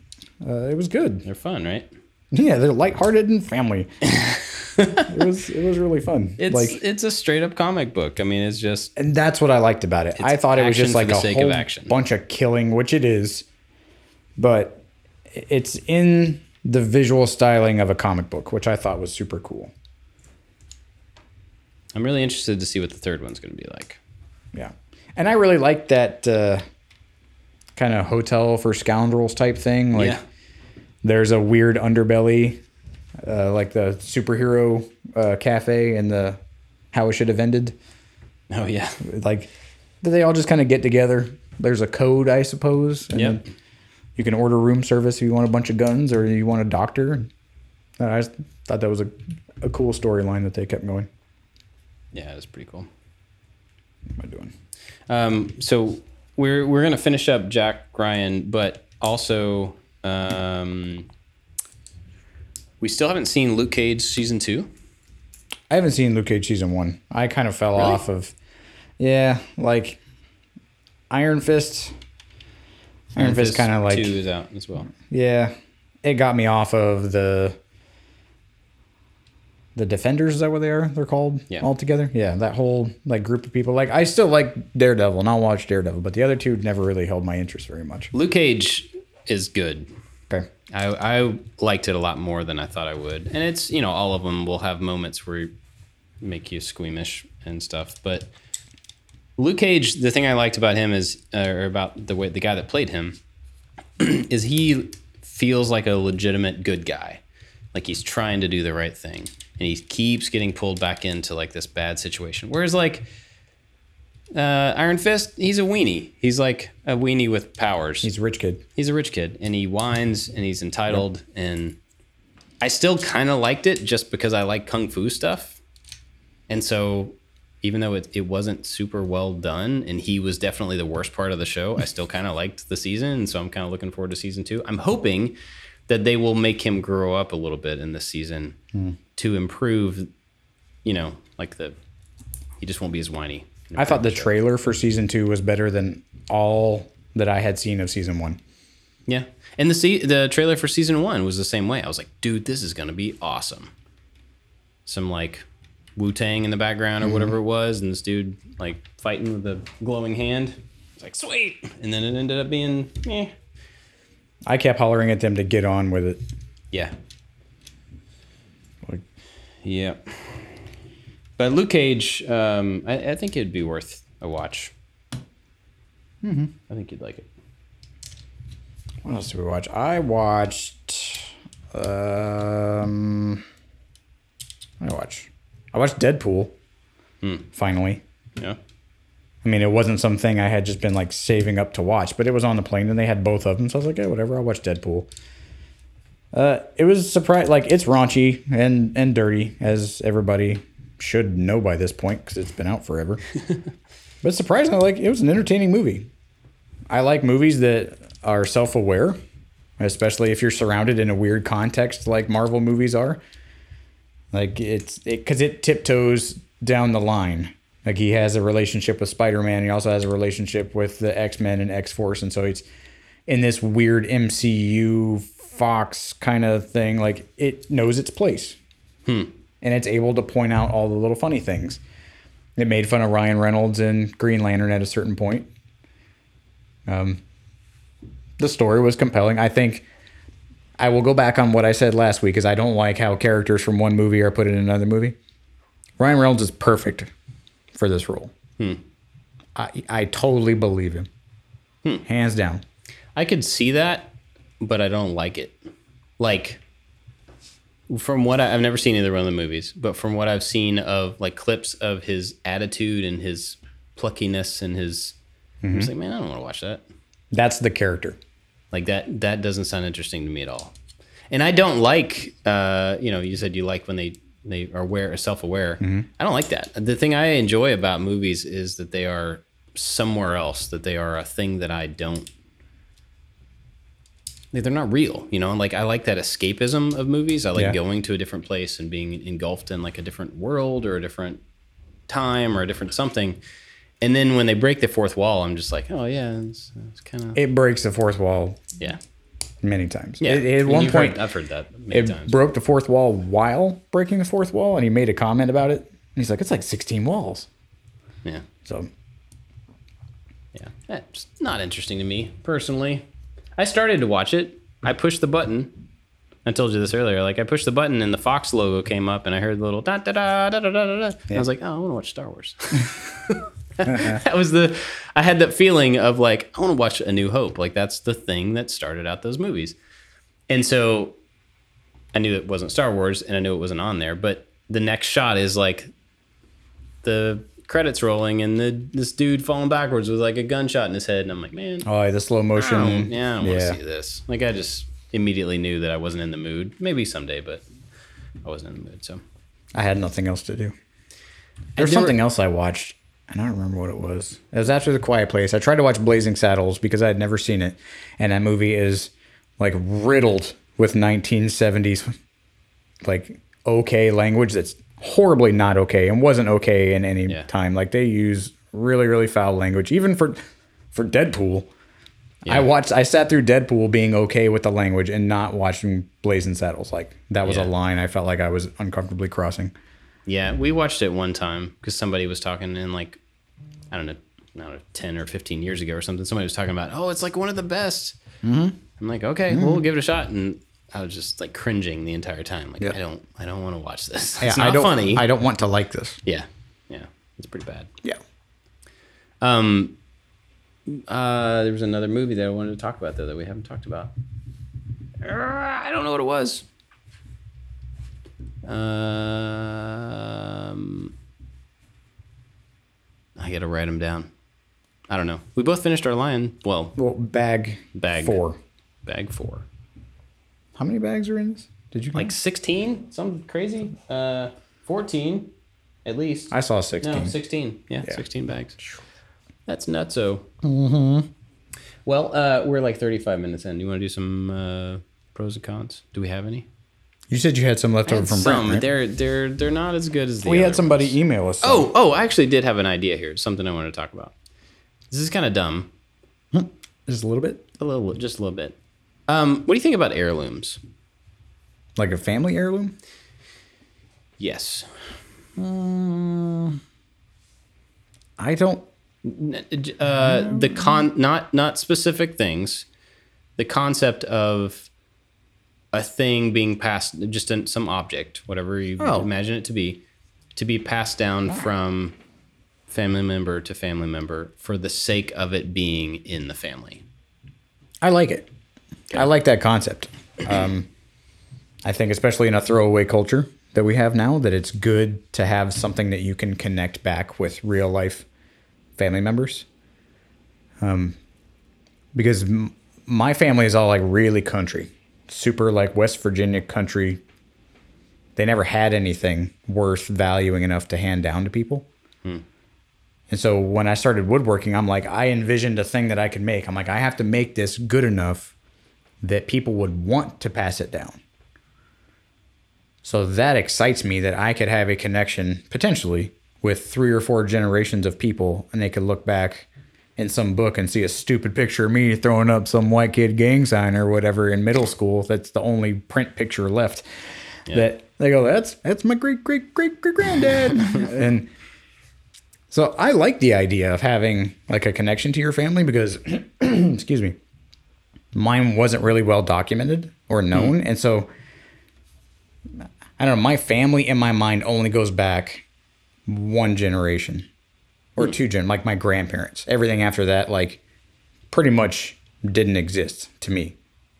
Uh, it was good. They're fun, right? Yeah, they're lighthearted and family. it was it was really fun. It's like, it's a straight up comic book. I mean, it's just and that's what I liked about it. I thought it was just like a of whole action. bunch of killing, which it is, but it's in the visual styling of a comic book, which I thought was super cool. I'm really interested to see what the third one's going to be like. Yeah, and I really like that uh, kind of hotel for scoundrels type thing. Like, yeah. there's a weird underbelly, uh, like the superhero uh, cafe and the how it should have ended. Oh yeah. like they all just kind of get together. There's a code, I suppose. And Yep. you can order room service if you want a bunch of guns or you want a doctor. I just thought that was a, a cool storyline that they kept going. Yeah, it was pretty cool. What am I doing? Um, so we're we're gonna finish up Jack Ryan, but also um, we still haven't seen Luke Cage season two. I haven't seen Luke Cage season one. I kind of fell off of, yeah, like Iron Fist. Iron Fist kind of like two is out as well. yeah, it got me off of the the Defenders. Is that what they are? They're called Yeah. all together. Yeah, that whole like group of people. Like I still like Daredevil, and I'll watch Daredevil, but the other two never really held my interest very much. Luke Cage is good. Okay. I, I liked it a lot more than I thought I would. And it's, you know, all of them will have moments where make you squeamish and stuff. But Luke Cage, the thing I liked about him is, uh, or about the way the guy that played him, is he feels like a legitimate good guy. Like he's trying to do the right thing. And he keeps getting pulled back into like this bad situation. Whereas like uh, Iron Fist, he's a weenie. He's like a weenie with powers He's a rich kid. he's a rich kid and he whines and he's entitled and I still kind of liked it just because I like kung fu stuff. And so even though it, it wasn't super well done and he was definitely the worst part of the show, I still kind of liked the season and so I'm kind of looking forward to season 2. I'm hoping that they will make him grow up a little bit in this season to improve, you know, like the he just won't be as whiny. I thought the trailer for season two was better than all that I had seen of season one. Yeah, and the se- the trailer for season one was the same way. I was like, dude, this is gonna be awesome. Some like Wu Tang in the background or whatever it was, and this dude like fighting with a glowing hand. It's like sweet, and then it ended up being, eh. I kept hollering at them to get on with it. yeah, yeah. But Luke Cage, um, I, I think it'd be worth a watch. Mm-hmm. I think you'd like it. what else did we watch? I watched. Um, I watched. I watched Deadpool. Finally. Yeah. I mean, it wasn't something I had just been like saving up to watch, but it was on the plane and they had both of them, so I was like, yeah, whatever. I'll watch Deadpool. Uh, it was surprise like it's raunchy and and dirty as everybody should know by this point because it's been out forever. but surprisingly, like it was an entertaining movie. I like movies that are self aware, especially if you're surrounded in a weird context like Marvel movies are. Like it's because it, tiptoes down the line. Like he has a relationship with Spider Man. He also has a relationship with the X Men and X Force, and so it's in this weird MCU Fox kind of thing. Like it knows its place, hmm. and it's able to point out all the little funny things. It made fun of Ryan Reynolds and Green Lantern at a certain point. Um, the story was compelling. I think I will go back on what I said last week, is I don't like how characters from one movie are put in another movie. Ryan Reynolds is perfect for this role. Hmm. I I totally believe him, hmm. hands down. I could see that, but I don't like it. Like from what I, I've never seen either one of the movies, but from what I've seen of like clips of his attitude and his pluckiness and his, I'm just like, man, I don't want to watch that. That's the character. Like that, that doesn't sound interesting to me at all. And I don't like, uh, you know, you said you like when they they are aware, self aware. I don't like that. The thing I enjoy about movies is that they are somewhere else. That they are a thing that I don't. They're not real, you know. Like I like that escapism of movies. I like Yeah. going to a different place and being engulfed in like a different world or a different time or a different something. And then when they break the fourth wall, I'm just like, oh yeah, it's, it's kind of It breaks the fourth wall yeah. many times. Yeah, It- at And one point, heard- I've heard that many it times. broke the fourth wall while breaking the fourth wall, and he made a comment about it. And he's like, "It's like 16 walls." yeah, So yeah. That's not interesting to me personally. I started to watch it. I pushed the button. I told you this earlier. Like I pushed the button, and the Fox logo came up, and I heard the little da da da da da da da. And I was like, oh, I want to watch Star Wars. that was the. I had that feeling of like I want to watch A New Hope. Like that's the thing that started out those movies, and so I knew it wasn't Star Wars, and I knew it wasn't on there. But the next shot is like the credits rolling and the this dude falling backwards with like a gunshot in his head, and I'm like, man, oh, yeah, the slow I motion. don't, yeah, I don't want yeah. see this. Like I just immediately knew that I wasn't in the mood. Maybe someday, but I wasn't in the mood. So I had nothing else to do. There's there something else I watched, and I don't remember what it was. It was after The Quiet Place. I tried to watch Blazing Saddles because I had never seen it, and that movie is like riddled with 1970s like okay language that's horribly not okay and wasn't okay in any Yeah. time. Like they use really really foul language, even for for Deadpool. I watched. I sat through Deadpool being okay with the language and not watching Blazing Saddles. Like that was Yeah. a line I felt like I was uncomfortably crossing. Yeah, we watched it one time because somebody was talking in like, I don't know, don't 10 or 15 years ago or something. Somebody was talking about, oh, it's like one of the best. Mm-hmm. I'm like, okay, well, we'll give it a shot. And I was just like cringing the entire time. Like, Yeah. I don't, I don't want to watch this. Yeah, It's not I don't. funny. I don't want to like this. yeah, yeah, it's pretty bad. Yeah. Um, uh, there was another movie that I wanted to talk about though that we haven't talked about. Uh, I don't know what it was. Um, I gotta write them down. I don't know. We both finished our lion. Well, Well, bag Bag. four. bag four, How many bags are in this? Did you like sixteen, something crazy. Uh, fourteen, at least. I saw sixteen. No, 16. Yeah, Yeah. 16 bags. That's nutso. Mm-hmm. Well, uh, we're like 35 minutes in. You want to do some uh, pros and cons? Do we have any? You said you had some left over from some. Brent. right? They're they're they're not as good as the We other had somebody ones. email us. some. Oh, oh, I actually did have an idea here. Something I wanted to talk about. This is kind of dumb. just a little bit, A little, just a little bit. Um, what do you think about heirlooms? like a family heirloom. Yes. I don't. uh, the con not not specific things the concept of a thing being passed just in some object whatever you Oh. imagine it to be to be passed down from family member to family member for the sake of it being in the family I like it. I like that concept. Um, I think, especially in a throwaway culture that we have now, that it's good to have something that you can connect back with real life family members. Um, because m- my family is all like really country, super like West Virginia country. They never had anything worth valuing enough to hand down to people. And so when I started woodworking, I'm like, I envisioned a thing that I could make. I'm like, I have to make this good enough that people would want to pass it down. So that excites me that I could have a connection potentially with three or four generations of people and they could look back in some book and see a stupid picture of me throwing up some white kid gang sign or whatever in middle school. That's the only print picture left. That they go, that's that's my great great great great granddad. and so I like the idea of having like a connection to your family because, excuse me, mine wasn't really well documented or known, hmm. and so I don't know. My family in my mind only goes back one generation or hmm. two gen, like my grandparents. Everything after that, like, pretty much didn't exist to me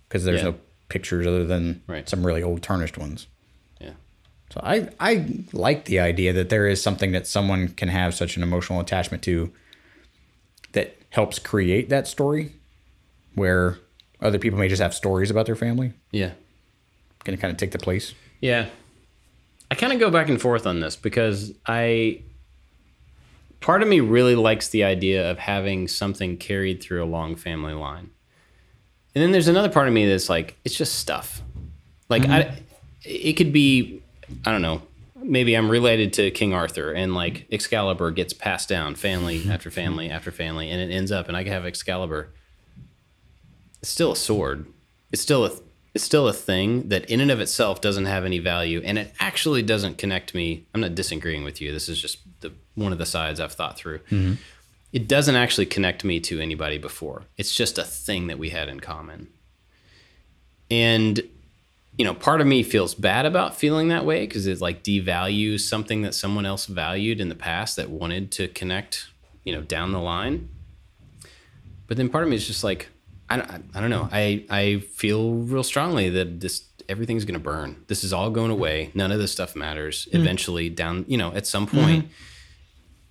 because there's Yeah. no pictures other than Right. some really old tarnished ones. yeah So I I like the idea that there is something that someone can have such an emotional attachment to that helps create that story where other people may just have stories about their family. yeah Can kind of take the place. Yeah. I kind of go back and forth on this because I part of me really likes the idea of having something carried through a long family line. And then there's another part of me that's like it's just stuff. Like mm-hmm. I it could be I don't know, maybe I'm related to King Arthur and like Excalibur gets passed down family after family after family and it ends up and I can have Excalibur. It's still a sword. It's still a it's still a thing that in and of itself doesn't have any value and it actually doesn't connect me. I'm not disagreeing with you. This is just the one of the sides I've thought through. Mm-hmm. It doesn't actually connect me to anybody before. It's just a thing that we had in common. And you know, part of me feels bad about feeling that way because it like devalues something that someone else valued in the past that wanted to connect, you know, down the line. But then part of me is just like, I don't, I don't know. I, I feel real strongly that this everything's gonna burn. This is all going away. None of this stuff matters. Eventually, down, you know, at some point.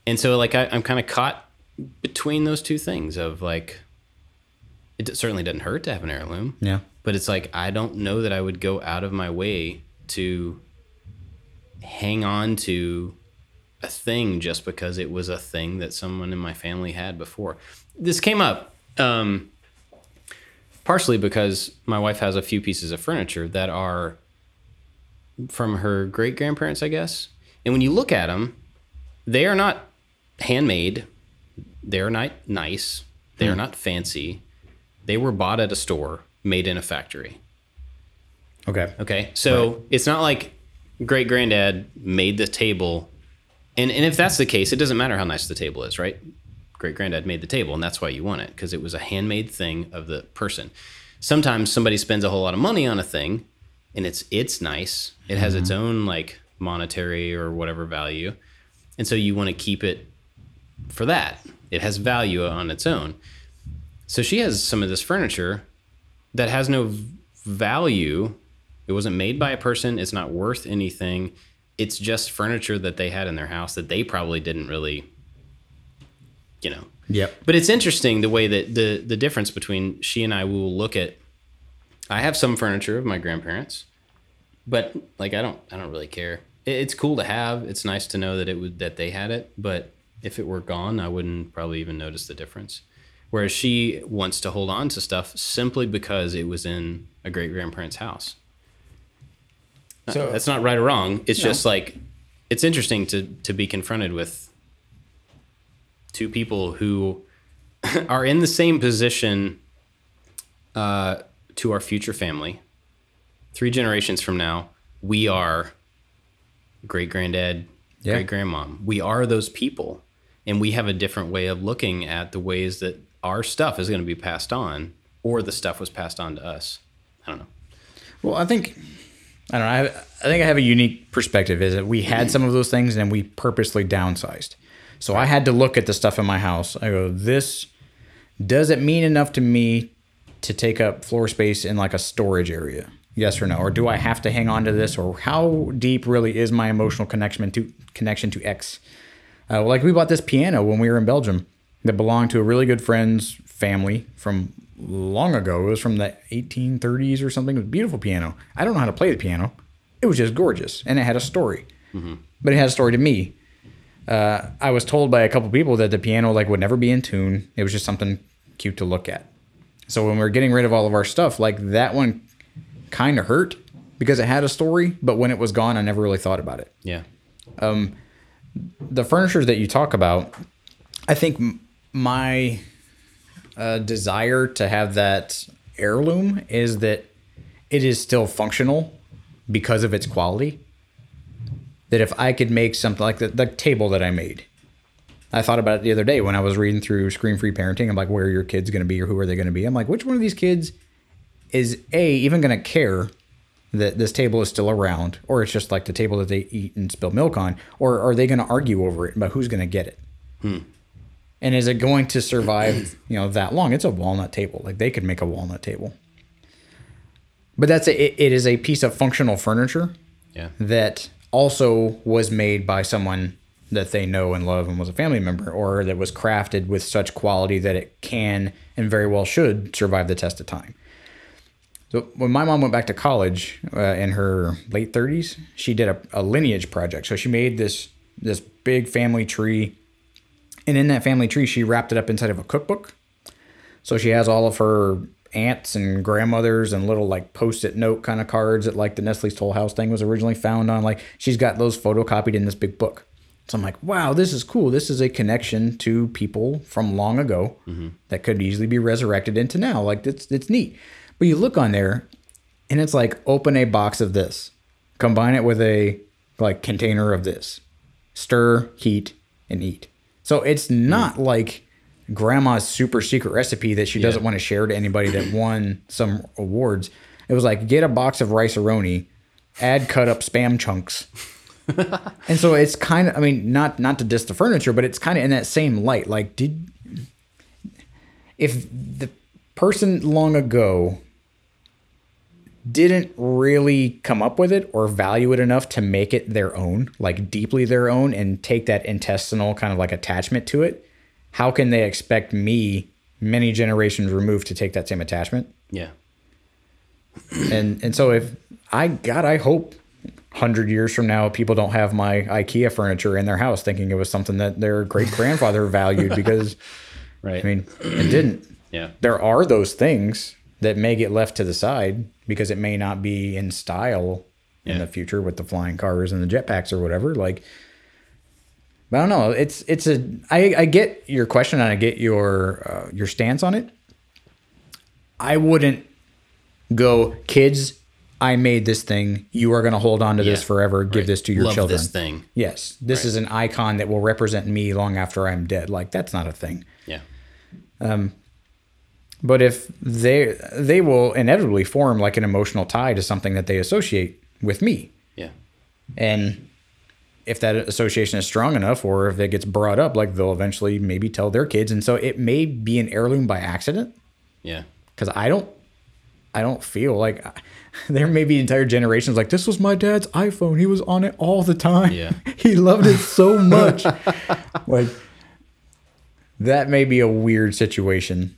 And so, like, I, I'm kind of caught between those two things of like, it certainly doesn't hurt to have an heirloom Yeah. but it's like I don't know that I would go out of my way to hang on to a thing just because it was a thing that someone in my family had before. This came up um, partially because my wife has a few pieces of furniture that are from her great grandparents, I guess. And when you look at them, they are not handmade. They're not nice. They are hmm. not fancy. They were bought at a store, made in a factory. Okay. Okay. So it's not like great granddad made the table. And, and if that's the case, it doesn't matter how nice the table is, right? Great granddad made the table, and that's why you want it because it was a handmade thing of the person. Sometimes somebody spends a whole lot of money on a thing and it's it's nice. It has its mm-hmm. own like monetary or whatever value. And so you want to keep it for that. It has value on its own. So she has some of this furniture that has no value. It wasn't made by a person. It's not worth anything. It's just furniture that they had in their house that they probably didn't really, you know. Yep. But it's interesting the way that the the difference between she and I we will look at. I have some furniture of my grandparents, but like I don't I don't really care. It, it's cool to have. It's nice to know that it would that they had it, but if it were gone, I wouldn't probably even notice the difference. Whereas she wants to hold on to stuff simply because it was in a great grandparent's house. So That's not right or wrong. It's No. just like it's interesting to to be confronted with two people who are in the same position uh, to our future family. Three generations from now, we are great granddad, Yeah. great grandmom. We are those people, and we have a different way of looking at the ways that our stuff is going to be passed on, or the stuff was passed on to us. I don't know. Well, I think I don't know. I, have, I think I have a unique perspective. Is that we had some of those things and we purposely downsized. So I had to look at the stuff in my house. I go, this does it mean enough to me to take up floor space in like a storage area? Yes or no? Or do I have to hang on to this? Or how deep really is my emotional connection to connection to X? Uh, like we bought this piano when we were in Belgium that belonged to a really good friend's family from long ago. It was from the 1830s or something. It was a beautiful piano. I don't know how to play the piano. It was just gorgeous and it had a story. But it had a story to me. Uh, I was told by a couple people that the piano like would never be in tune. It was just something cute to look at. So when we were getting rid of all of our stuff, like that one kind of hurt because it had a story, but when it was gone, I never really thought about it Yeah. the furniture that you talk about, I think m- my uh, desire to have that heirloom is that it is still functional because of its quality. That if I could make something like the, the table that I made, I thought about it the other day when I was reading through Screen Free Parenting. I'm like, where are your kids going to be or who are they going to be? I'm like, which one of these kids is A, even going to care that this table is still around, or it's just like the table that they eat and spill milk on, or are they going to argue over it about who's going to get it? Hmm. And is it going to survive, you know, that long? It's a walnut table. Like they could make a walnut table. But that's a, it, it is a piece of functional furniture Yeah. that also was made by someone that they know and love and was a family member, or that was crafted with such quality that it can and very well should survive the test of time. So when my mom went back to college uh, in her late 30s, she did a, a lineage project. So she made this this big family tree, and in that family tree, she wrapped it up inside of a cookbook. So she has all of her aunts and grandmothers and little like post-it note kind of cards that like the Nestle's Toll House thing was originally found on. Like she's got those photocopied in this big book. So I'm like, wow, this is cool. This is a connection to people from long ago mm-hmm. that could easily be resurrected into now. Like it's it's neat. But you look on there, and it's like open a box of this, combine it with a like container of this, stir, heat, and eat. So it's not mm-hmm. like grandma's super secret recipe that she doesn't want to share to anybody that won some awards. It was like get a box of Rice-A-Roni, add cut up spam chunks. and so it's kind of I mean not not to diss the furniture, but it's kind of in that same light. Like did if the person long ago didn't really come up with it or value it enough to make it their own, like deeply their own, and take that intestinal kind of like attachment to it, how can they expect me, many generations removed, to take that same attachment? Yeah. And and so if I God, I hope hundred years from now people don't have my IKEA furniture in their house thinking it was something that their great grandfather valued because Right. I mean it didn't yeah. there are those things that may get left to the side because it may not be in style in the future with the flying cars and the jetpacks or whatever. Like, but I don't know. It's it's a I I get your question and I get your uh, your stance on it. I wouldn't go, kids. I made this thing. You are going to hold on to this forever. Give right. this to your Love children. this thing. Yes, this is an icon that will represent me long after I'm dead. Like that's not a thing. Yeah. Um, But if they they will inevitably form like an emotional tie to something that they associate with me. Yeah. And if that association is strong enough or if it gets brought up, like they'll eventually maybe tell their kids. And so it may be an heirloom by accident Yeah. because I don't, I don't feel like there may be entire generations like this was my dad's iPhone. He was on it all the time. Yeah. he loved it so much. like that may be a weird situation.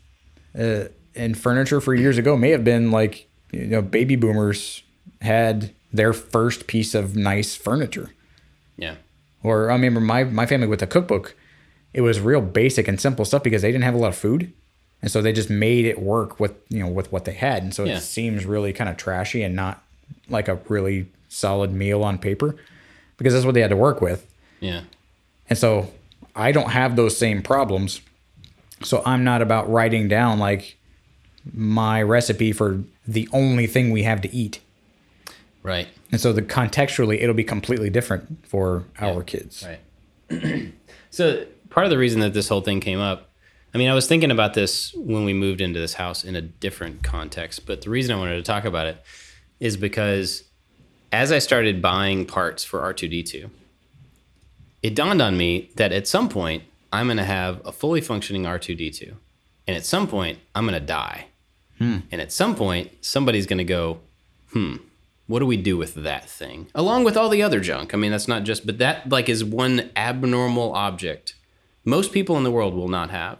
Uh, and furniture for years ago may have been like, you know, baby boomers had their first piece of nice furniture. Yeah. Or I remember my my family with the cookbook, it was real basic and simple stuff because they didn't have a lot of food, and so they just made it work with you know with what they had, and so Yeah. it seems really kind of trashy and not like a really solid meal on paper, because that's what they had to work with, Yeah. and so I don't have those same problems, so I'm not about writing down like my recipe for the only thing we have to eat. Right. And so the contextually it'll be completely different for our kids. Right. so part of the reason that this whole thing came up, I mean, I was thinking about this when we moved into this house in a different context, but the reason I wanted to talk about it is because as I started buying parts for R2D2, it dawned on me that at some point I'm going to have a fully functioning R2D2. And at some point I'm going to die. And at some point somebody's going to go, hmm, what do we do with that thing? Along with all the other junk. I mean that's not just but that like is one abnormal object most people in the world will not have.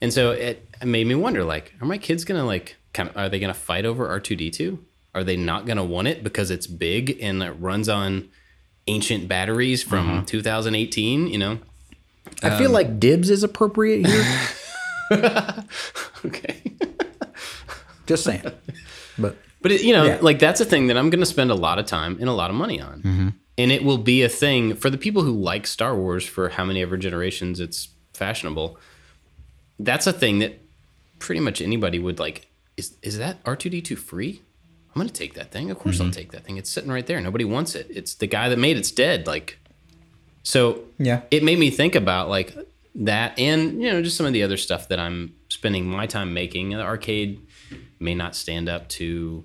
And so it made me wonder like are my kids gonna like kind of are they gonna fight over r2d2 are they not gonna want it because it's big and it runs on ancient batteries from 2018 you know? I Um, feel like dibs is appropriate here. okay. Just saying. But But it, you know, Yeah. like that's a thing that I'm going to spend a lot of time and a lot of money on, mm-hmm. and it will be a thing for the people who like Star Wars for how many ever generations it's fashionable. That's a thing that pretty much anybody would like. Is is that R2D2 free? I'm going to take that thing. Of course, I'll mm-hmm. take that thing. It's sitting right there. Nobody wants it. It's the guy that made it's dead. Like, so Yeah. it made me think about like that, and you know, just some of the other stuff that I'm spending my time making. The arcade may not stand up to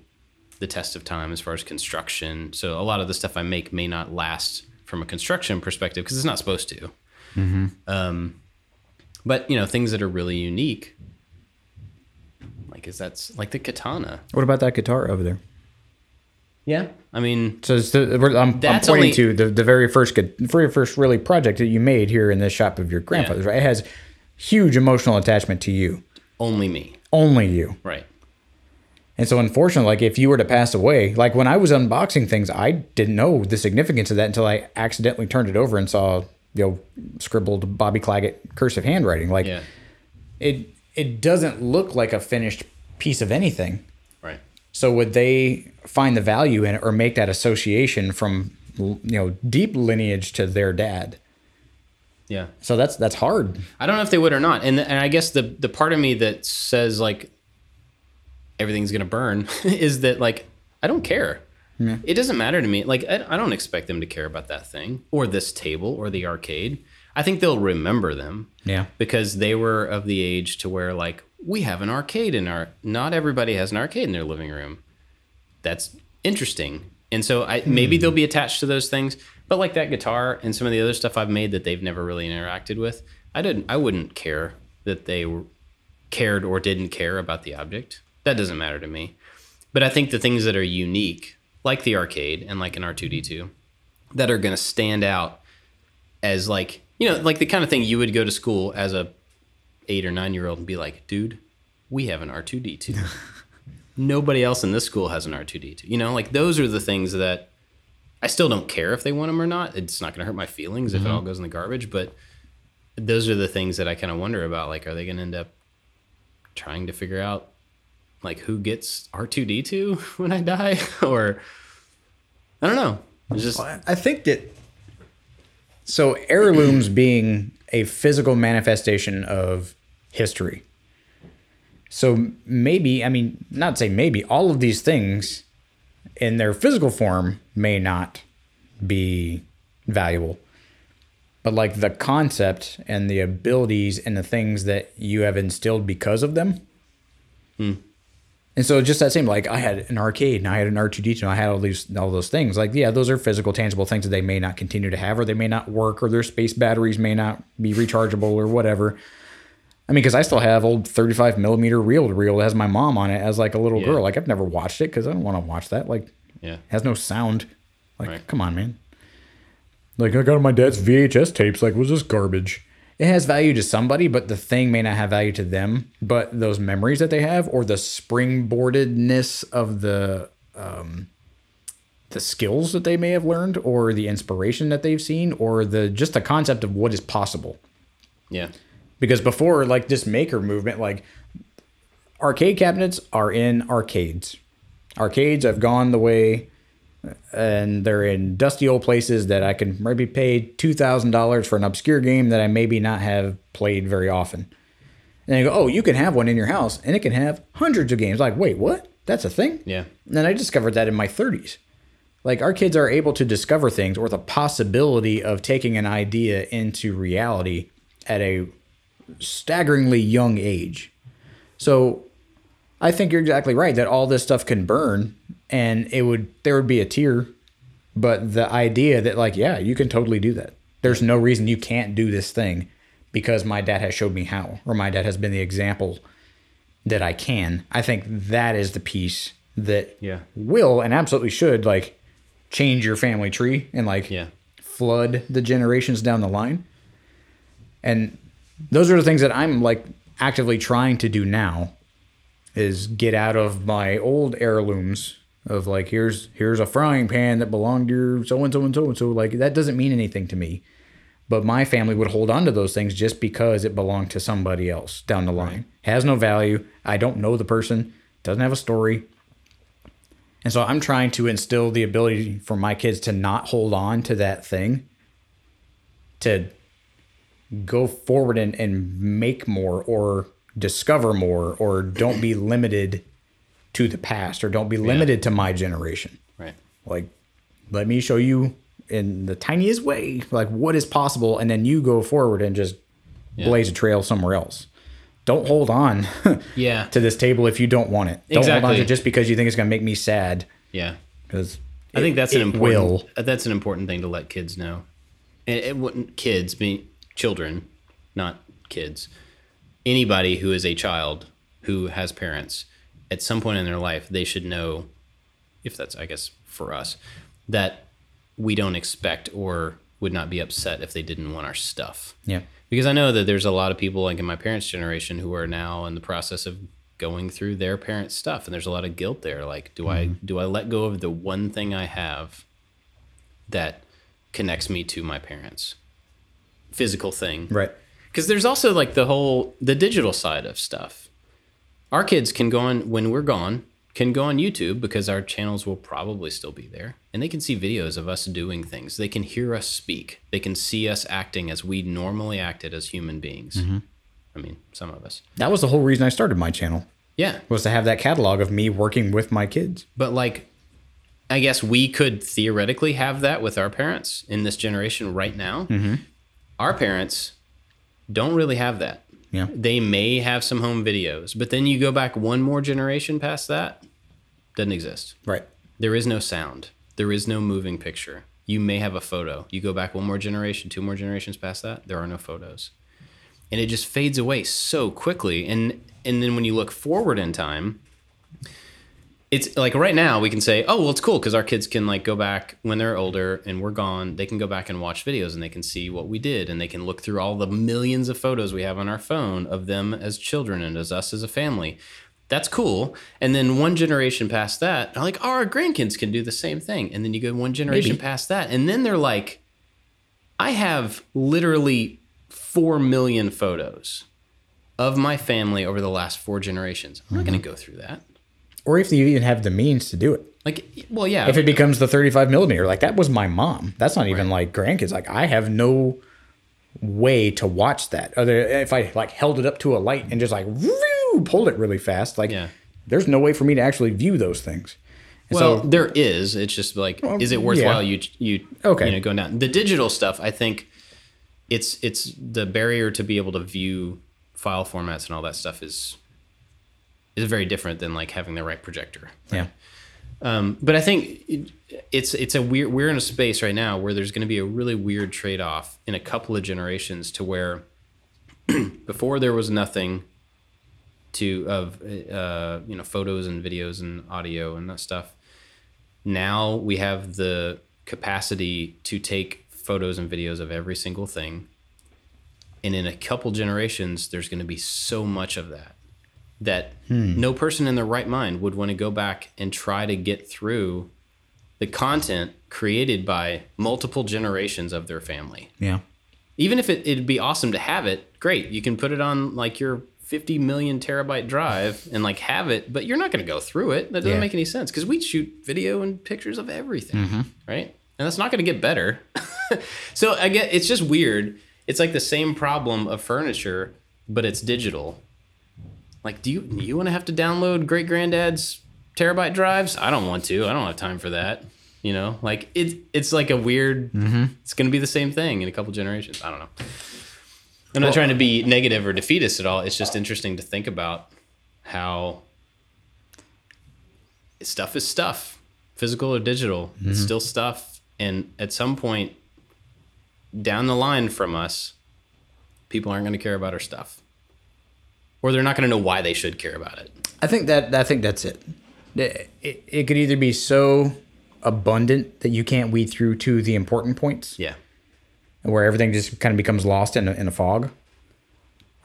the test of time as far as construction. So a lot of the stuff I make may not last from a construction perspective because it's not supposed to. Um, but you know, things that are really unique, like is that's like the katana. what about that guitar over there? Yeah, I mean, So it's the, I'm, I'm pointing only- to the, the very first gu- very first really project that you made here in this shop of your grandfather's. Right? It has huge emotional attachment to you, only me, only you. right? And so, unfortunately, like if you were to pass away, like when I was unboxing things, I didn't know the significance of that until I accidentally turned it over and saw, you know, scribbled Bobby Clagett cursive handwriting. Like Yeah, it, it doesn't look like a finished piece of anything. right. So would they find the value in it or make that association from, you know, deep lineage to their dad? Yeah. So that's that's hard. I don't know if they would or not. And and I guess the the part of me that says like everything's gonna burn is that like I don't care. It doesn't matter to me. Like I, I don't expect them to care about that thing or this table or the arcade. I think they'll remember them Yeah. because they were of the age to where like we have an arcade in our not everybody has an arcade in their living room. That's interesting. And so I maybe they'll be attached to those things, but like that guitar and some of the other stuff I've made that they've never really interacted with, I didn't I wouldn't care that they were cared or didn't care about the object. That doesn't matter to me. But I think the things that are unique, like the arcade and like an R2D2, that are going to stand out as like, you know, like the kind of thing you would go to school as a 8 or 9 year old and be like, "Dude, we have an R2D2." Nobody else in this school has an R2D2. You know, like those are the things that I still don't care if they want them or not. It's not going to hurt my feelings if it mm-hmm. all goes in the garbage, but those are the things that I kind of wonder about like are they going to end up trying to figure out like who gets R2D2 when I die or I don't know. It's just I think that so heirlooms being a physical manifestation of history. So maybe, I mean, not say maybe, all of these things in their physical form may not be valuable. But like the concept and the abilities and the things that you have instilled because of them. Hmm. And so just that same, like I had an arcade and I had an R2D2 and I had all these, all those things. Like, yeah, those are physical, tangible things that they may not continue to have, or they may not work, or their space batteries may not be rechargeable, or whatever. I mean, because I still have old 35 millimeter reel to reel that has my mom on it as like a little Yeah. girl. Like I've never watched it because I don't want to watch that. Like, yeah. it has no sound. Like, Right. come on, man. Like I got my dad's VHS tapes. Like, was this garbage? It has value to somebody, but the thing may not have value to them. But those memories that they have, or the springboardedness of the um, the skills that they may have learned, or the inspiration that they've seen, or the just the concept of what is possible Yeah. because before like this maker movement like arcade cabinets are in arcades arcades have gone the way and they're in dusty old places that i can maybe pay $2000 for an obscure game that i maybe not have played very often and they go oh you can have one in your house and it can have hundreds of games like wait what that's a thing Yeah. and then I discovered that in my 30s. Like our kids are able to discover things or the possibility of taking an idea into reality at a staggeringly young age. So I think you're exactly right that all this stuff can burn and it would there would be a tear but the idea that like yeah, you can totally do that. There's no reason you can't do this thing because my dad has showed me how or my dad has been the example that I can. I think that is the piece that Yeah. will and absolutely should like change your family tree and like Yeah. flood the generations down the line. And those are the things that I'm like actively trying to do now is get out of my old heirlooms of like here's here's a frying pan that belonged to your so and so and so and so like that doesn't mean anything to me. But my family would hold on to those things just because it belonged to somebody else down the line. Has no value. I don't know the person. Doesn't have a story. And so I'm trying to instill the ability for my kids to not hold on to that thing, to go forward and, and make more or discover more or don't be limited to the past or don't be limited to my generation. Right. Like, let me show you in the tiniest way, like what is possible, and then you go forward and just blaze a trail somewhere else. Don't hold on Yeah. to this table if you don't want it. Don't hold on to Exactly. it just because you think it's going to make me sad. Yeah. Because I think that's an important. will. uh, That's an important thing to let kids know. And it wouldn't kids be children, not kids. Anybody who is a child who has parents, at some point in their life, they should know, if that's I guess for us, that we don't expect or would not be upset if they didn't want our stuff. Yeah. Because I know that there's a lot of people like in my parents' generation who are now in the process of going through their parents' stuff and there's a lot of guilt there. Like, do I mm-hmm. do I let go of the one thing I have that connects me to my parents? Physical thing. Right. Because there's also like the whole the digital side of stuff. Our kids can go on when we're gone, can go on YouTube because our channels will probably still be there. And they can see videos of us doing things. They can hear us speak. They can see us acting as we normally acted as human beings. Mm-hmm. I mean, some of us. That was the whole reason I started my channel Yeah. was to have that catalog of me working with my kids. But like I guess we could theoretically have that with our parents in this generation right now. Mm-hmm. Our parents don't really have that. Yeah. They may have some home videos, but then you go back one more generation past that, doesn't exist. Right. There is no sound. There is no moving picture. You may have a photo. You go back one more generation, two more generations past that, there are no photos. And it just fades away so quickly. And and then when you look forward in time, it's like right now we can say, oh well, it's cool because our kids can like go back when they're older and we're gone. They can go back and watch videos and they can see what we did and they can look through all the millions of photos we have on our phone of them as children and as us as a family. That's cool. And then one generation past that, like, oh, our grandkids can do the same thing. And then you go one generation Maybe. past that, and then they're like, I have literally four million photos of my family over the last four generations. I'm not going to mm-hmm. go through that. Or if you even have the means to do it. Like, well, yeah. If it becomes the 35 millimeter, like that was my mom. That's not even like grandkids. Like I have no way to watch that. Other if I like held it up to a light and just like pulled it really fast, like Yeah. there's no way for me to actually view those things. And well, so there is. It's just like, is it worthwhile? You you Okay. You know, going down the digital stuff. I think it's it's the barrier to be able to view file formats and all that stuff is is very different than like having the right projector. yeah. Um, but I think it, it's it's a weird. We're in a space right now where there's going to be a really weird trade off in a couple of generations to where before there was nothing to of uh, you know photos and videos and audio and that stuff. Now we have the capacity to take photos and videos of every single thing, and in a couple generations, there's going to be so much of that that hmm. no person in their right mind would want to go back and try to get through the content created by multiple generations of their family. Yeah. Even if it, it'd be awesome to have it, great. You can put it on like your 50 million terabyte drive and like have it, but you're not going to go through it. That doesn't Yeah. make any sense because we shoot video and pictures of everything, mm-hmm. right? And that's not going to get better. so I get it's just weird. It's like the same problem of furniture, but it's digital. Like, do you you want to have to download great granddad's terabyte drives? I don't want to. I don't have time for that. You know, like it it's like a weird. Mm-hmm. It's going to be the same thing in a couple generations. I don't know. I'm not trying to be negative or defeatist at all. It's just interesting to think about how stuff is stuff, physical or digital. It's mm-hmm. still stuff, and at some point down the line from us, people aren't going to care about our stuff, or they're not going to know why they should care about it. I think that I think that's it. It, it. it could either be so abundant that you can't weed through to the important points, Yeah, where everything just kind of becomes lost in a, in a fog,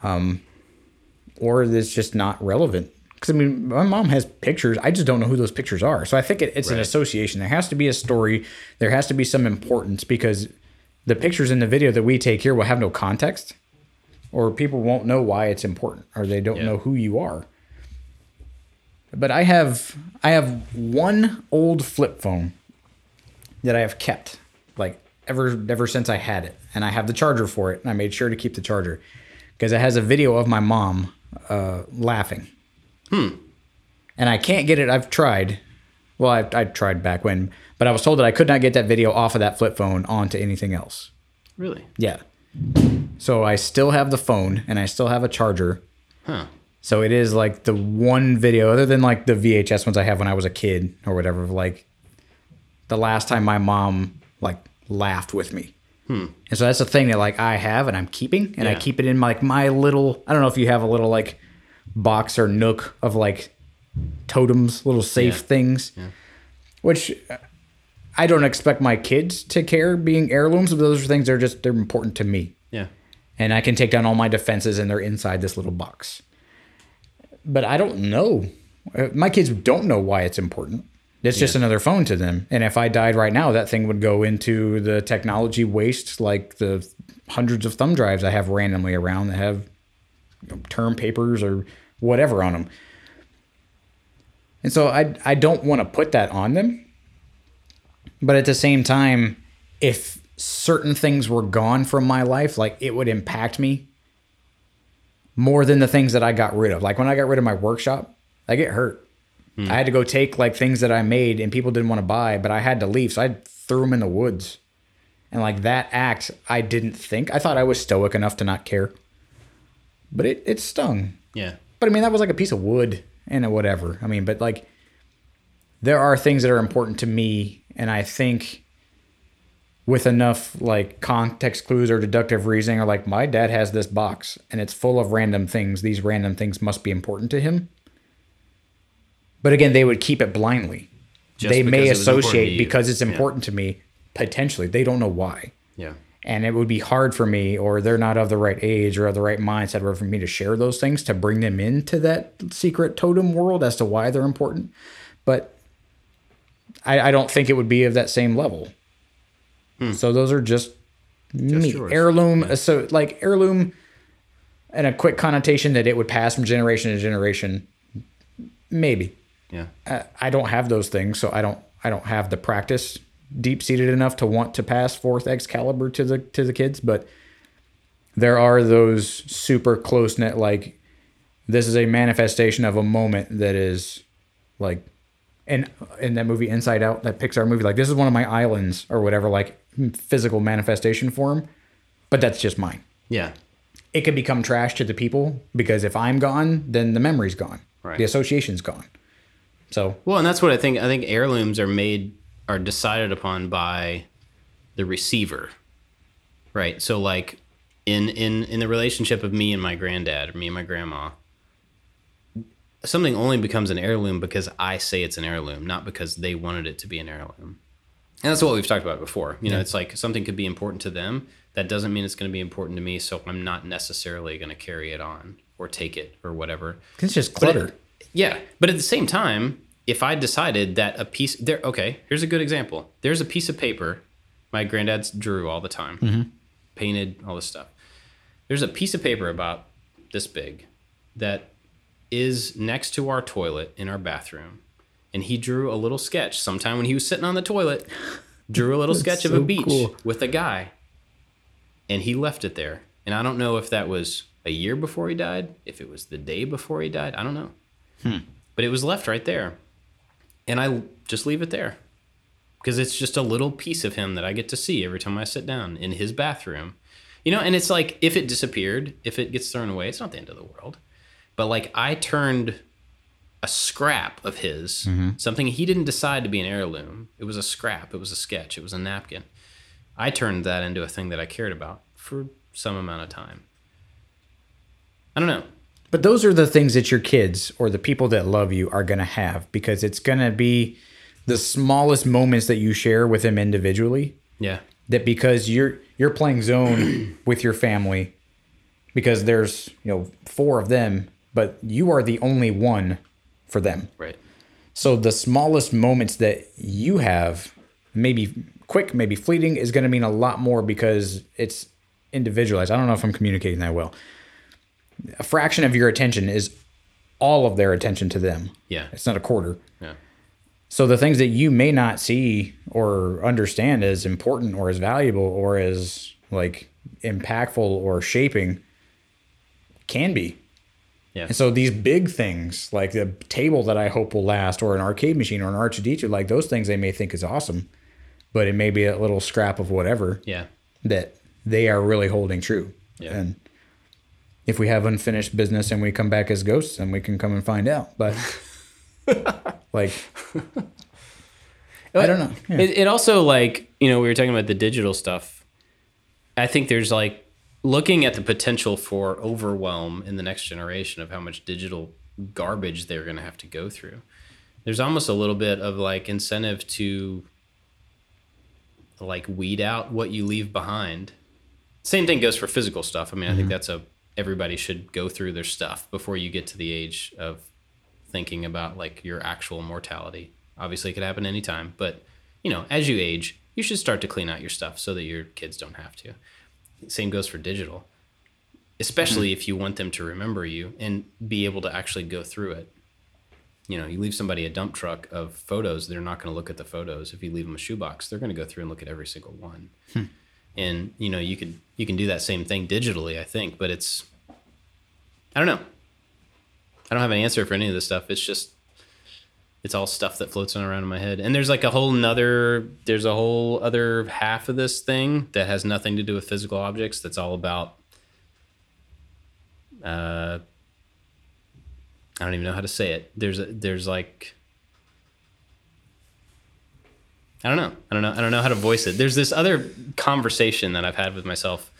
um, or it's just not relevant. Because I mean, my mom has pictures. I just don't know who those pictures are. So I think it, it's an association. There has to be a story. There has to be some importance because the pictures in the video that we take here will have no context, or people won't know why it's important, or they don't Yeah. know who you are. But I have I have one old flip phone that I have kept like ever ever since I had it, and I have the charger for it, and I made sure to keep the charger because it has a video of my mom uh, laughing. Hmm. And I can't get it. I've tried. Well, I, I tried back when, but I was told that I could not get that video off of that flip phone onto anything else. really? Yeah. So I still have the phone and I still have a charger. Huh? So it is like the one video, other than like the VHS ones I have when I was a kid or whatever, like the last time my mom like laughed with me. Hmm. And so that's the thing that like I have and I'm keeping, and I keep it in like my little. I don't know if you have a little like box or nook of like totems, little safe Yeah. things, which I don't expect my kids to care being heirlooms, but those are things that are just they're important to me Yeah. And I can take down all my defenses and they're inside this little box. But I don't know. Uh, My kids don't know why it's important. It's just another phone to them. And if I died right now, that thing would go into the technology waste, like the hundreds of thumb drives I have randomly around that have you know, term papers or whatever on them. And so I I don't want to put that on them. But at the same time, if certain things were gone from my life, like it would impact me more than the things that I got rid of. Like when I got rid of my workshop, like it hurt. Hmm. I had to go take like things that I made and people didn't want to buy, but I had to leave. So I threw them in the woods. And like that act, I didn't think. I thought I was stoic enough to not care. But it, it stung. Yeah. But I mean, that was like a piece of wood and whatever. I mean, but like, there are things that are important to me, and I think with enough like context clues or deductive reasoning, or like my dad has this box and it's full of random things. These random things must be important to him. But again, they would keep it blindly. Just they may because it was important to associate because it's Yeah. important to me. Potentially, they don't know why Yeah. and it would be hard for me or they're not of the right age or of the right mindset or for me to share those things to bring them into that secret totem world as to why they're important but i, I don't think it would be of that same level Hmm. so those are just, me yours. heirloom so like heirloom and a quick connotation that it would pass from generation to generation maybe Yeah. I, I don't have those things, so I don't I don't have the practice deep seated enough to want to pass forth Excalibur to the to the kids, but there are those super close knit like this is a manifestation of a moment that is like in in that movie Inside Out, that Pixar movie, like this is one of my islands or whatever, like physical manifestation form. But that's just mine. Yeah. It could become trash to the people because if I'm gone, then the memory's gone. Right. The association's gone. So Well, and that's what I think. I think heirlooms are made are decided upon by the receiver, right? So, like in in in the relationship of me and my granddad, or me and my grandma, something only becomes an heirloom because I say it's an heirloom, not because they wanted it to be an heirloom. And that's what we've talked about before. You know, it's like something could be important to them. That doesn't mean it's going to be important to me. So I'm not necessarily going to carry it on or take it or whatever. it's just But it- clutter. yeah, but at the same time, if I decided that a piece there, okay, here's a good example. There's a piece of paper my granddad's drew all the time, mm-hmm. painted all this stuff. There's a piece of paper about this big that is next to our toilet in our bathroom, and he drew a little sketch sometime when he was sitting on the toilet. Drew a little sketch of a beach cool. with a guy, and he left it there. And I don't know if that was a year before he died, if it was the day before he died. I don't know hmm. but it was left right there and i just leave it there because it's just a little piece of him that i get to see every time i sit down in his bathroom you know and it's like if it disappeared if it gets thrown away it's not the end of the world but like i turned a scrap of his mm-hmm. something he didn't decide to be an heirloom. It was a scrap. It was a sketch. It was a napkin. I turned that into a thing that i cared about for some amount of time. I don't know. But those are the things that your kids or the people that love you are going to have because it's going to be the smallest moments that you share with them individually. Yeah. That because you're you're playing zone with your family because there's, you know, four of them, but you are the only one for them. right So the smallest moments that you have, maybe quick, maybe fleeting, is going to mean a lot more because it's individualized. I don't know if I'm communicating that well. A fraction of your attention is all of their attention to them. yeah It's not a quarter. yeah So the things that you may not see or understand as important or as valuable or as like impactful or shaping can be. Yeah. And so these big things like the table that I hope will last or an arcade machine or an R2D2, like those things they may think is awesome, but it may be a little scrap of whatever Yeah. that they are really holding true. Yeah. And if we have unfinished business and we come back as ghosts, then we can come and find out. But like, I don't know. Yeah. It, it also like you know we were talking about the digital stuff. I think there's like looking at the potential for overwhelm in the next generation of how much digital garbage they're going to have to go through. There's almost a little bit of like incentive to like weed out what you leave behind. Same thing goes for physical stuff. I mean, I think mm-hmm. that's a everybody should go through their stuff before you get to the age of thinking about like your actual mortality. Obviously, it could happen anytime, but you know, as you age, you should start to clean out your stuff so that your kids don't have to. Same goes for digital, especially if you want them to remember you and be able to actually go through it. You know, you leave somebody a dump truck of photos, they're not going to look at the photos. If you leave them a shoebox, they're going to go through and look at every single one. Hmm. And you know, you could you can do that same thing digitally, I think, but it's I don't know. I don't have an answer for any of this stuff. It's just it's all stuff that floats around in my head. And there's like a whole nother there's a whole other half of this thing that has nothing to do with physical objects that's all about uh I don't even know how to say it. There's a there's like I don't know. I don't know. I don't know how to voice it. There's this other conversation that I've had with myself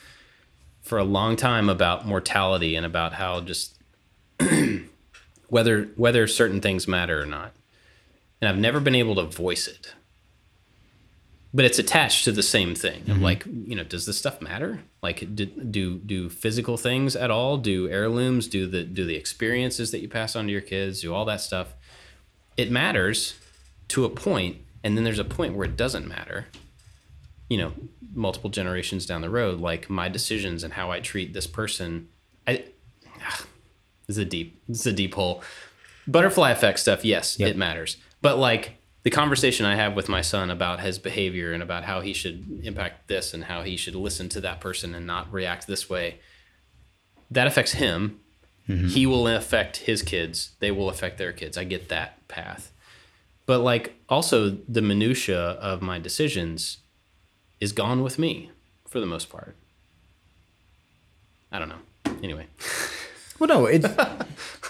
for a long time about mortality and about how just whether whether certain things matter or not. And I've never been able to voice it. But it's attached to the same thing. Of mm-hmm. like, you know, does this stuff matter? Like do, do do physical things at all? Do heirlooms, do the do the experiences that you pass on to your kids, do all that stuff? It matters to a point, and then there's a point where it doesn't matter. You know, multiple generations down the road, like my decisions and how I treat this person. I ah, this is a deep this is a deep hole. butterfly effect stuff, yes, it matters. But like the conversation I have with my son about his behavior and about how he should impact this and how he should listen to that person and not react this way, that affects him. Mm-hmm. He will affect his kids. They will affect their kids. I get that path. But like also the minutia of my decisions is gone with me for the most part. I don't know. Anyway. Well, no, it.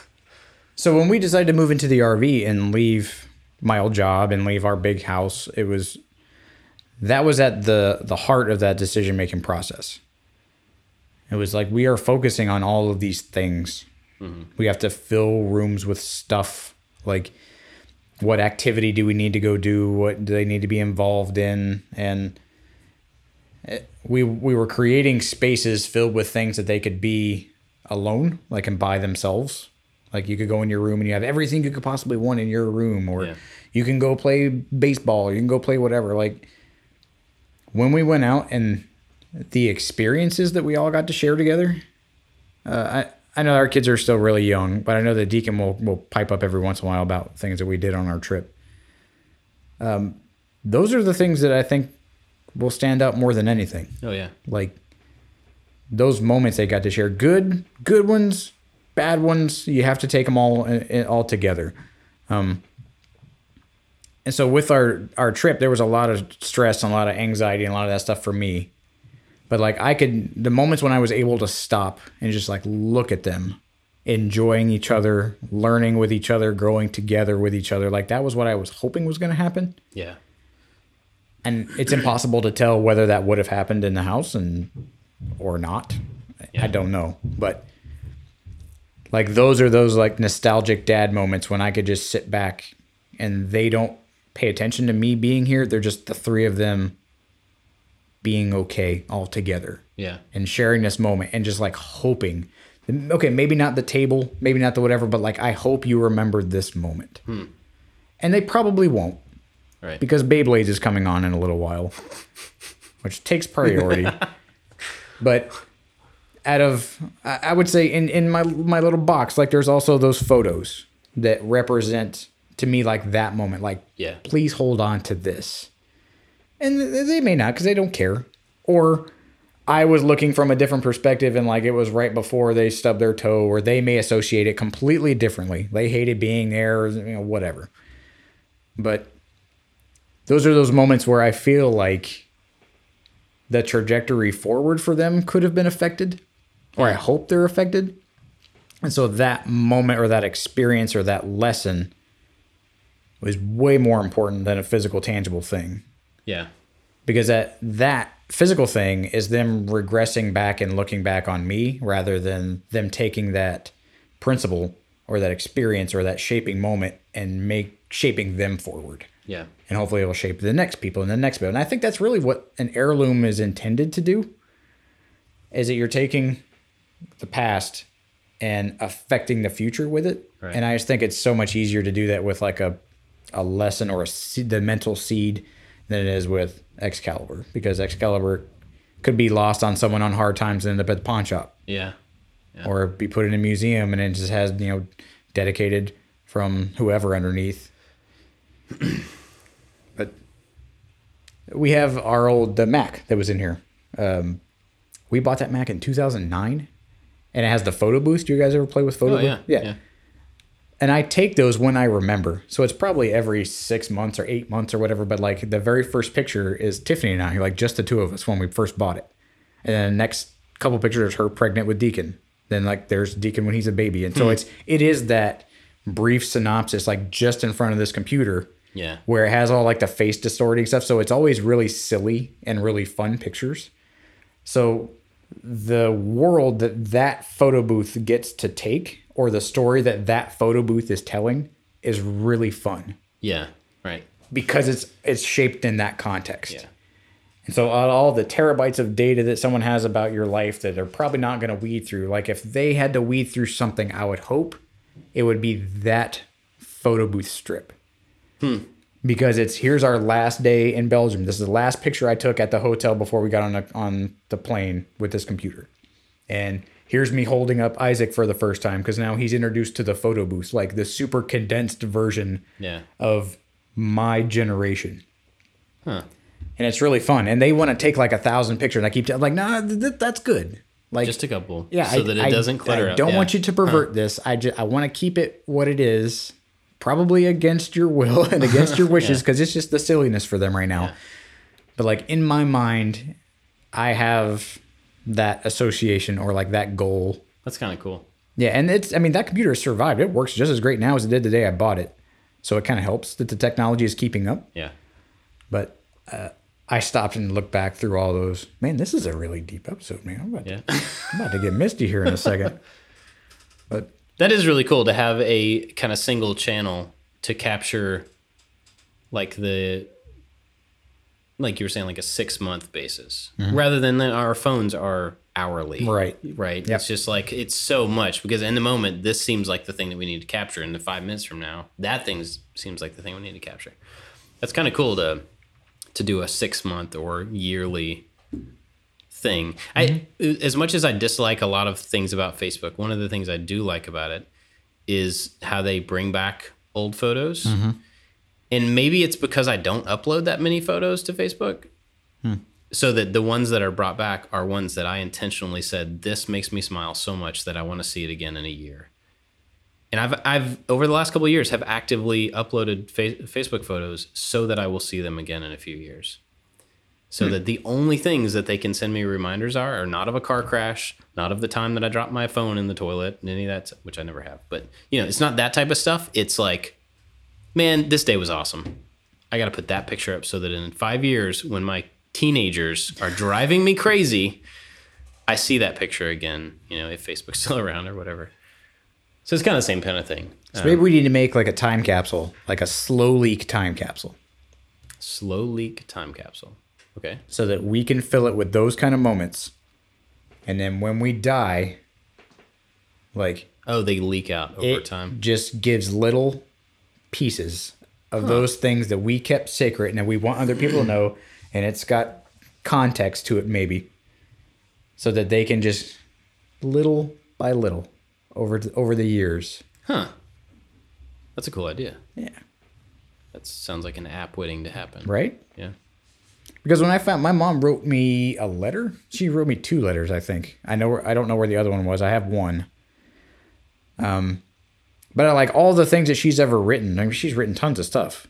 so when we decided to move into the RV and leave my old job and leave our big house, it was that was at the the heart of that decision making process. It was like we are focusing on all of these things. Mm-hmm. We have to fill rooms with stuff like what activity do we need to go do? What do they need to be involved in? And it- we we were creating spaces filled with things that they could be alone, like and by themselves. Like you could go in your room and you have everything you could possibly want in your room, or Yeah. you can go play baseball, you can go play whatever. Like when we went out and the experiences that we all got to share together. Uh, I I know our kids are still really young, but I know that Deacon will will pipe up every once in a while about things that we did on our trip. Um, those are the things that I think will stand out more than anything Oh yeah. like those moments they got to share good good ones bad ones you have to take them all uh, all together. Um and so with our our trip there was a lot of stress and a lot of anxiety and a lot of that stuff for me. But like i could the moments when i was able to stop and just like look at them enjoying each other learning with each other growing together with each other like that was what i was hoping was going to happen. Yeah. and it's impossible to tell whether that would have happened in the house and or not. I don't know, but like those are those like nostalgic dad moments when I could just sit back and they don't pay attention to me being here. They're just the three of them being okay all together Yeah. and sharing this moment and just like hoping okay maybe not the table maybe not the whatever but like i hope you remembered this moment Hmm. and they probably won't Right. because Beyblades is coming on in a little while, which takes priority. but out of, I would say in, in my my little box, like there's also those photos that represent to me like that moment. Like, Yeah. please hold on to this, and they may not because they don't care, or I was looking from a different perspective and like it was right before they stubbed their toe, or they may associate it completely differently. They hated being there, or, you know, whatever. But those are those moments where I feel like the trajectory forward for them could have been affected, or I hope they're affected. And so that moment or that experience or that lesson was way more important than a physical, tangible thing. Yeah. Because that that physical thing is them regressing back and looking back on me rather than them taking that principle or that experience or that shaping moment and make shaping them forward Yeah. and hopefully it will shape the next people and the next people. And I think that's really what an heirloom is intended to do. Is that you're taking the past and affecting the future with it. Right. And I just think it's so much easier to do that with like a a lesson or a seed, the mental seed than it is with Excalibur because Excalibur could be lost on someone on hard times and end up at the pawn shop Yeah. or be put in a museum and it just has you know dedicated from whoever underneath but we have our old the mac that was in here um, we bought that mac in 2009 and it has the photo booth do you guys ever play with photo Oh yeah. booth yeah and I take those when I remember. So it's probably every six months or eight months or whatever. But like the very first picture is Tiffany and I, like just the two of us when we first bought it. And then the next couple pictures is her pregnant with Deacon. Then like there's Deacon when he's a baby. And so hmm. it's it is that brief synopsis like just in front of this computer Yeah. where it has all like the face distorting stuff. So it's always really silly and really fun pictures. So the world that that photo booth gets to take or the story that that photo booth is telling is really fun Yeah. Right. because it's it's shaped in that context. Yeah. And so all- all the terabytes of data that someone has about your life that they're probably not going to weed through. Like if they had to weed through something, I would hope it would be that photo booth strip. Hmm. Because it's here's our last day in Belgium. This is the last picture I took at the hotel before we got on the, on the plane with this computer. And here's me holding up Isaac for the first time because now he's introduced to the photo booth, like the super condensed version Yeah. of my generation. Huh. And it's really fun. And they want to take like a thousand pictures. And I keep telling, like, nah, th- th- that's good. Like, Just a couple. yeah, So I, that it I- doesn't clutter I up. don't Yeah. want you to pervert this. I just I want to keep it what it is, probably against your will and against your wishes, because it's just the silliness for them right now. Yeah. But like in my mind, I have that association or like that goal. That's kind of cool. Yeah, and it's I mean that computer has survived. It works just as great now as it did the day I bought it. So it kind of helps that the technology is keeping up. Yeah. But uh, I stopped and looked back through all those. Man, this is a really deep episode, man. I'm about, Yeah. to, I'm about to get misty here in a second. But That is really cool to have a kind of single channel to capture like the like you were saying like a 6 month basis rather than the, our phones are hourly. Mm-hmm. Right. Right. Yep. It's just like it's so much because in the moment this seems like the thing that we need to capture in the 5 minutes from now that thing seems like the thing we need to capture. That's kind of cool to to do a 6 month or yearly thing. I mm-hmm. as much as I dislike a lot of things about Facebook, one of the things I do like about it is how they bring back old photos. Mm-hmm. And maybe it's because I don't upload that many photos to Facebook. Hmm. So that the ones that are brought back are ones that I intentionally said this makes me smile so much that I want to see it again in a year. And I've I've over the last couple of years have actively uploaded fa- Facebook photos so that I will see them again in a few years so hmm. that the only things that they can send me reminders are are not of a car crash, not of the time that I dropped my phone in the toilet, and any of that, which I never have. But you know, it's not that type of stuff. It's like, man, this day was awesome. I got to put that picture up so that in five years, when my teenagers are driving me crazy, I see that picture again. You know, if Facebook's still around or whatever. So it's kind of the same kind of thing. so maybe um, we need to make like a time capsule, like a slow leak time capsule, Slow leak time capsule. Okay. so that we can fill it with those kind of moments. And then when we die, like Oh, they leak out over it time. just gives little pieces of those things that we kept secret and that we want other people to know and it's got context to it maybe so that they can just little by little over over the years Huh. That's a cool idea. yeah That sounds like an app waiting to happen. right Yeah. Because when i found my mom wrote me a letter. She wrote me two letters i think. I know where, i don't know where the other one was. I have one. Um but i like all the things that she's ever written. I mean she's written tons of stuff.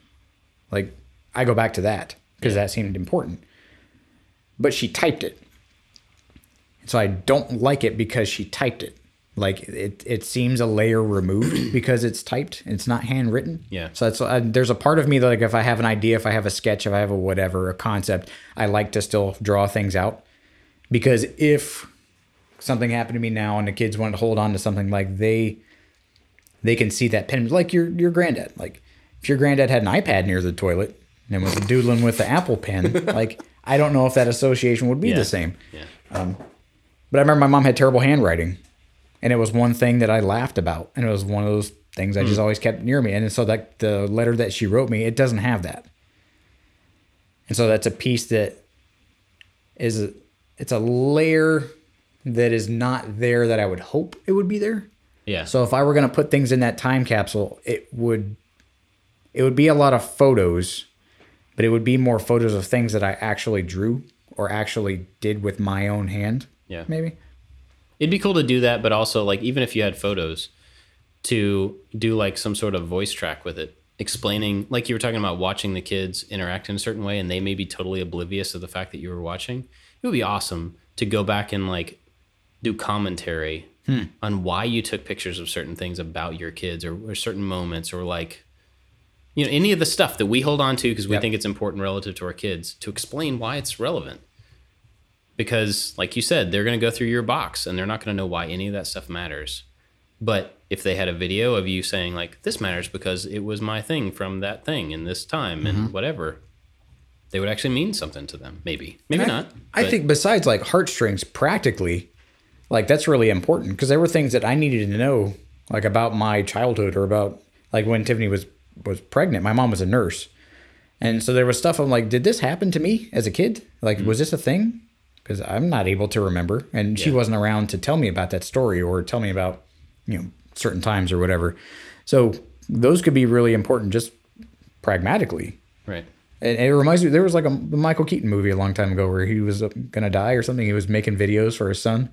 Like i go back to that because that seemed important. But she typed it. So i don't like it because she typed it like it, it seems a layer removed because it's typed. It's not handwritten. Yeah. so that's uh, there's a part of me that like if i have an idea if i have a sketch if i have a whatever a concept i like to still draw things out. Because if something happened to me now and the kids wanted to hold on to something like they they can see that pen. Like your your granddad. Like if your granddad had an ipad near the toilet and was doodling with the apple pen like i don't know if that association would be Yeah. the same. Yeah. but i remember my mom had terrible handwriting and it was one thing that i laughed about and it was one of those things i just mm. always kept near me and so that the letter that she wrote me it doesn't have that and so that's a piece that is a, it's a layer that is not there that i would hope it would be there Yeah. so if I were gonna put things in that time capsule, it would it would be a lot of photos, but it would be more photos of things that I actually drew or actually did with my own hand. Yeah. Maybe. It'd be cool to do that, but also like even if you had photos, to do like some sort of voice track with it, explaining like you were talking about watching the kids interact in a certain way, and they may be totally oblivious of the fact that you were watching. It would be awesome to go back and like do commentary hmm. on why you took pictures of certain things about your kids or, or certain moments or like you know any of the stuff that we hold on to because we Yep. think it's important relative to our kids to explain why it's relevant because like you said they're going to go through your box and they're not going to know why any of that stuff matters but if they had a video of you saying like this matters because it was my thing from that thing in this time and mm-hmm. whatever they would actually mean something to them maybe maybe I, not I but- think besides like heartstrings, practically, like that's really important because there were things that I needed to know, like about my childhood or about like when Tiffany was was pregnant. My mom was a nurse, and so there was stuff I'm like, did this happen to me as a kid? Like, mm-hmm. was this a thing? Because I'm not able to remember, and she wasn't around to tell me about that story or tell me about you know certain times or whatever. So those could be really important, just pragmatically. Right. And it reminds me, there was like a Michael Keaton movie a long time ago where he was uh, gonna die or something. He was making videos for his son.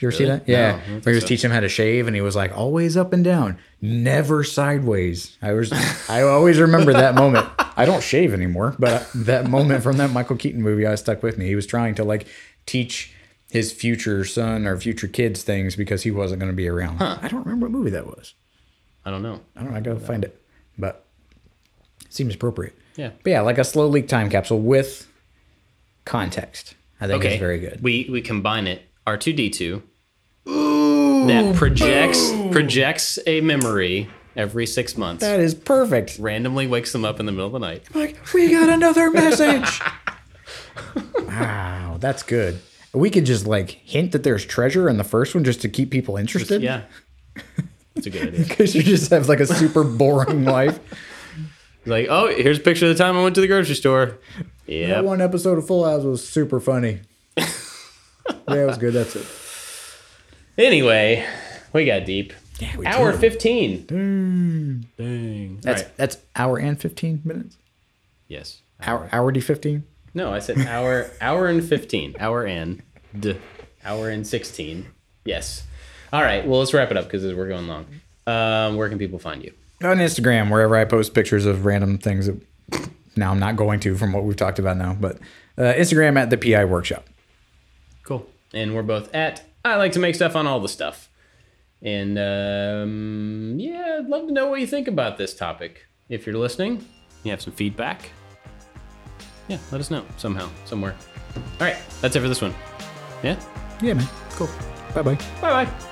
You ever see that? Yeah, No, I don't where he was so. teaching him how to shave, and he was like, always up and down, never sideways. I was, I always remember that moment. I don't shave anymore, but that moment from that Michael Keaton movie, I stuck with me. He was trying to like teach his future son or future kids things because he wasn't going to be around. I don't remember what movie that was. I don't know. I don't know. I gotta find it, but it seems appropriate. Yeah. But yeah, like a slow leak time capsule with context. I think Okay. is very good. We we combine it. R two D two. That projects projects a memory every six months. That is perfect. randomly wakes them up in the middle of the night. Like we got another message. wow, that's good. We could just like hint that there's treasure in the first one just to keep people interested. Yeah. That's a good idea. Because you just have like a super boring life. Like, oh, here's a picture of the time I went to the grocery store. Yeah. That one episode of Full House was super funny. yeah, it was good. That's it. Anyway, we got deep. Yeah, we Hour did. 15. Dang. That's All right. that's hour and fifteen minutes. Yes. Hour hour d fifteen. No, I said hour hour and 15. Hour and d. Hour and 16. Yes. All right. Well, let's wrap it up because we're going long. Um, where can people find you? on Instagram, wherever I post pictures of random things that now I'm not going to from what we've talked about now, but uh, Instagram at the PI Workshop. Cool. And we're both at I like to make stuff on all the stuff. And um, yeah, I'd love to know what you think about this topic. If you're listening, you have some feedback. Yeah, let us know somehow, somewhere. All right, that's it for this one. Yeah? Yeah, man. Cool. Bye bye. Bye bye.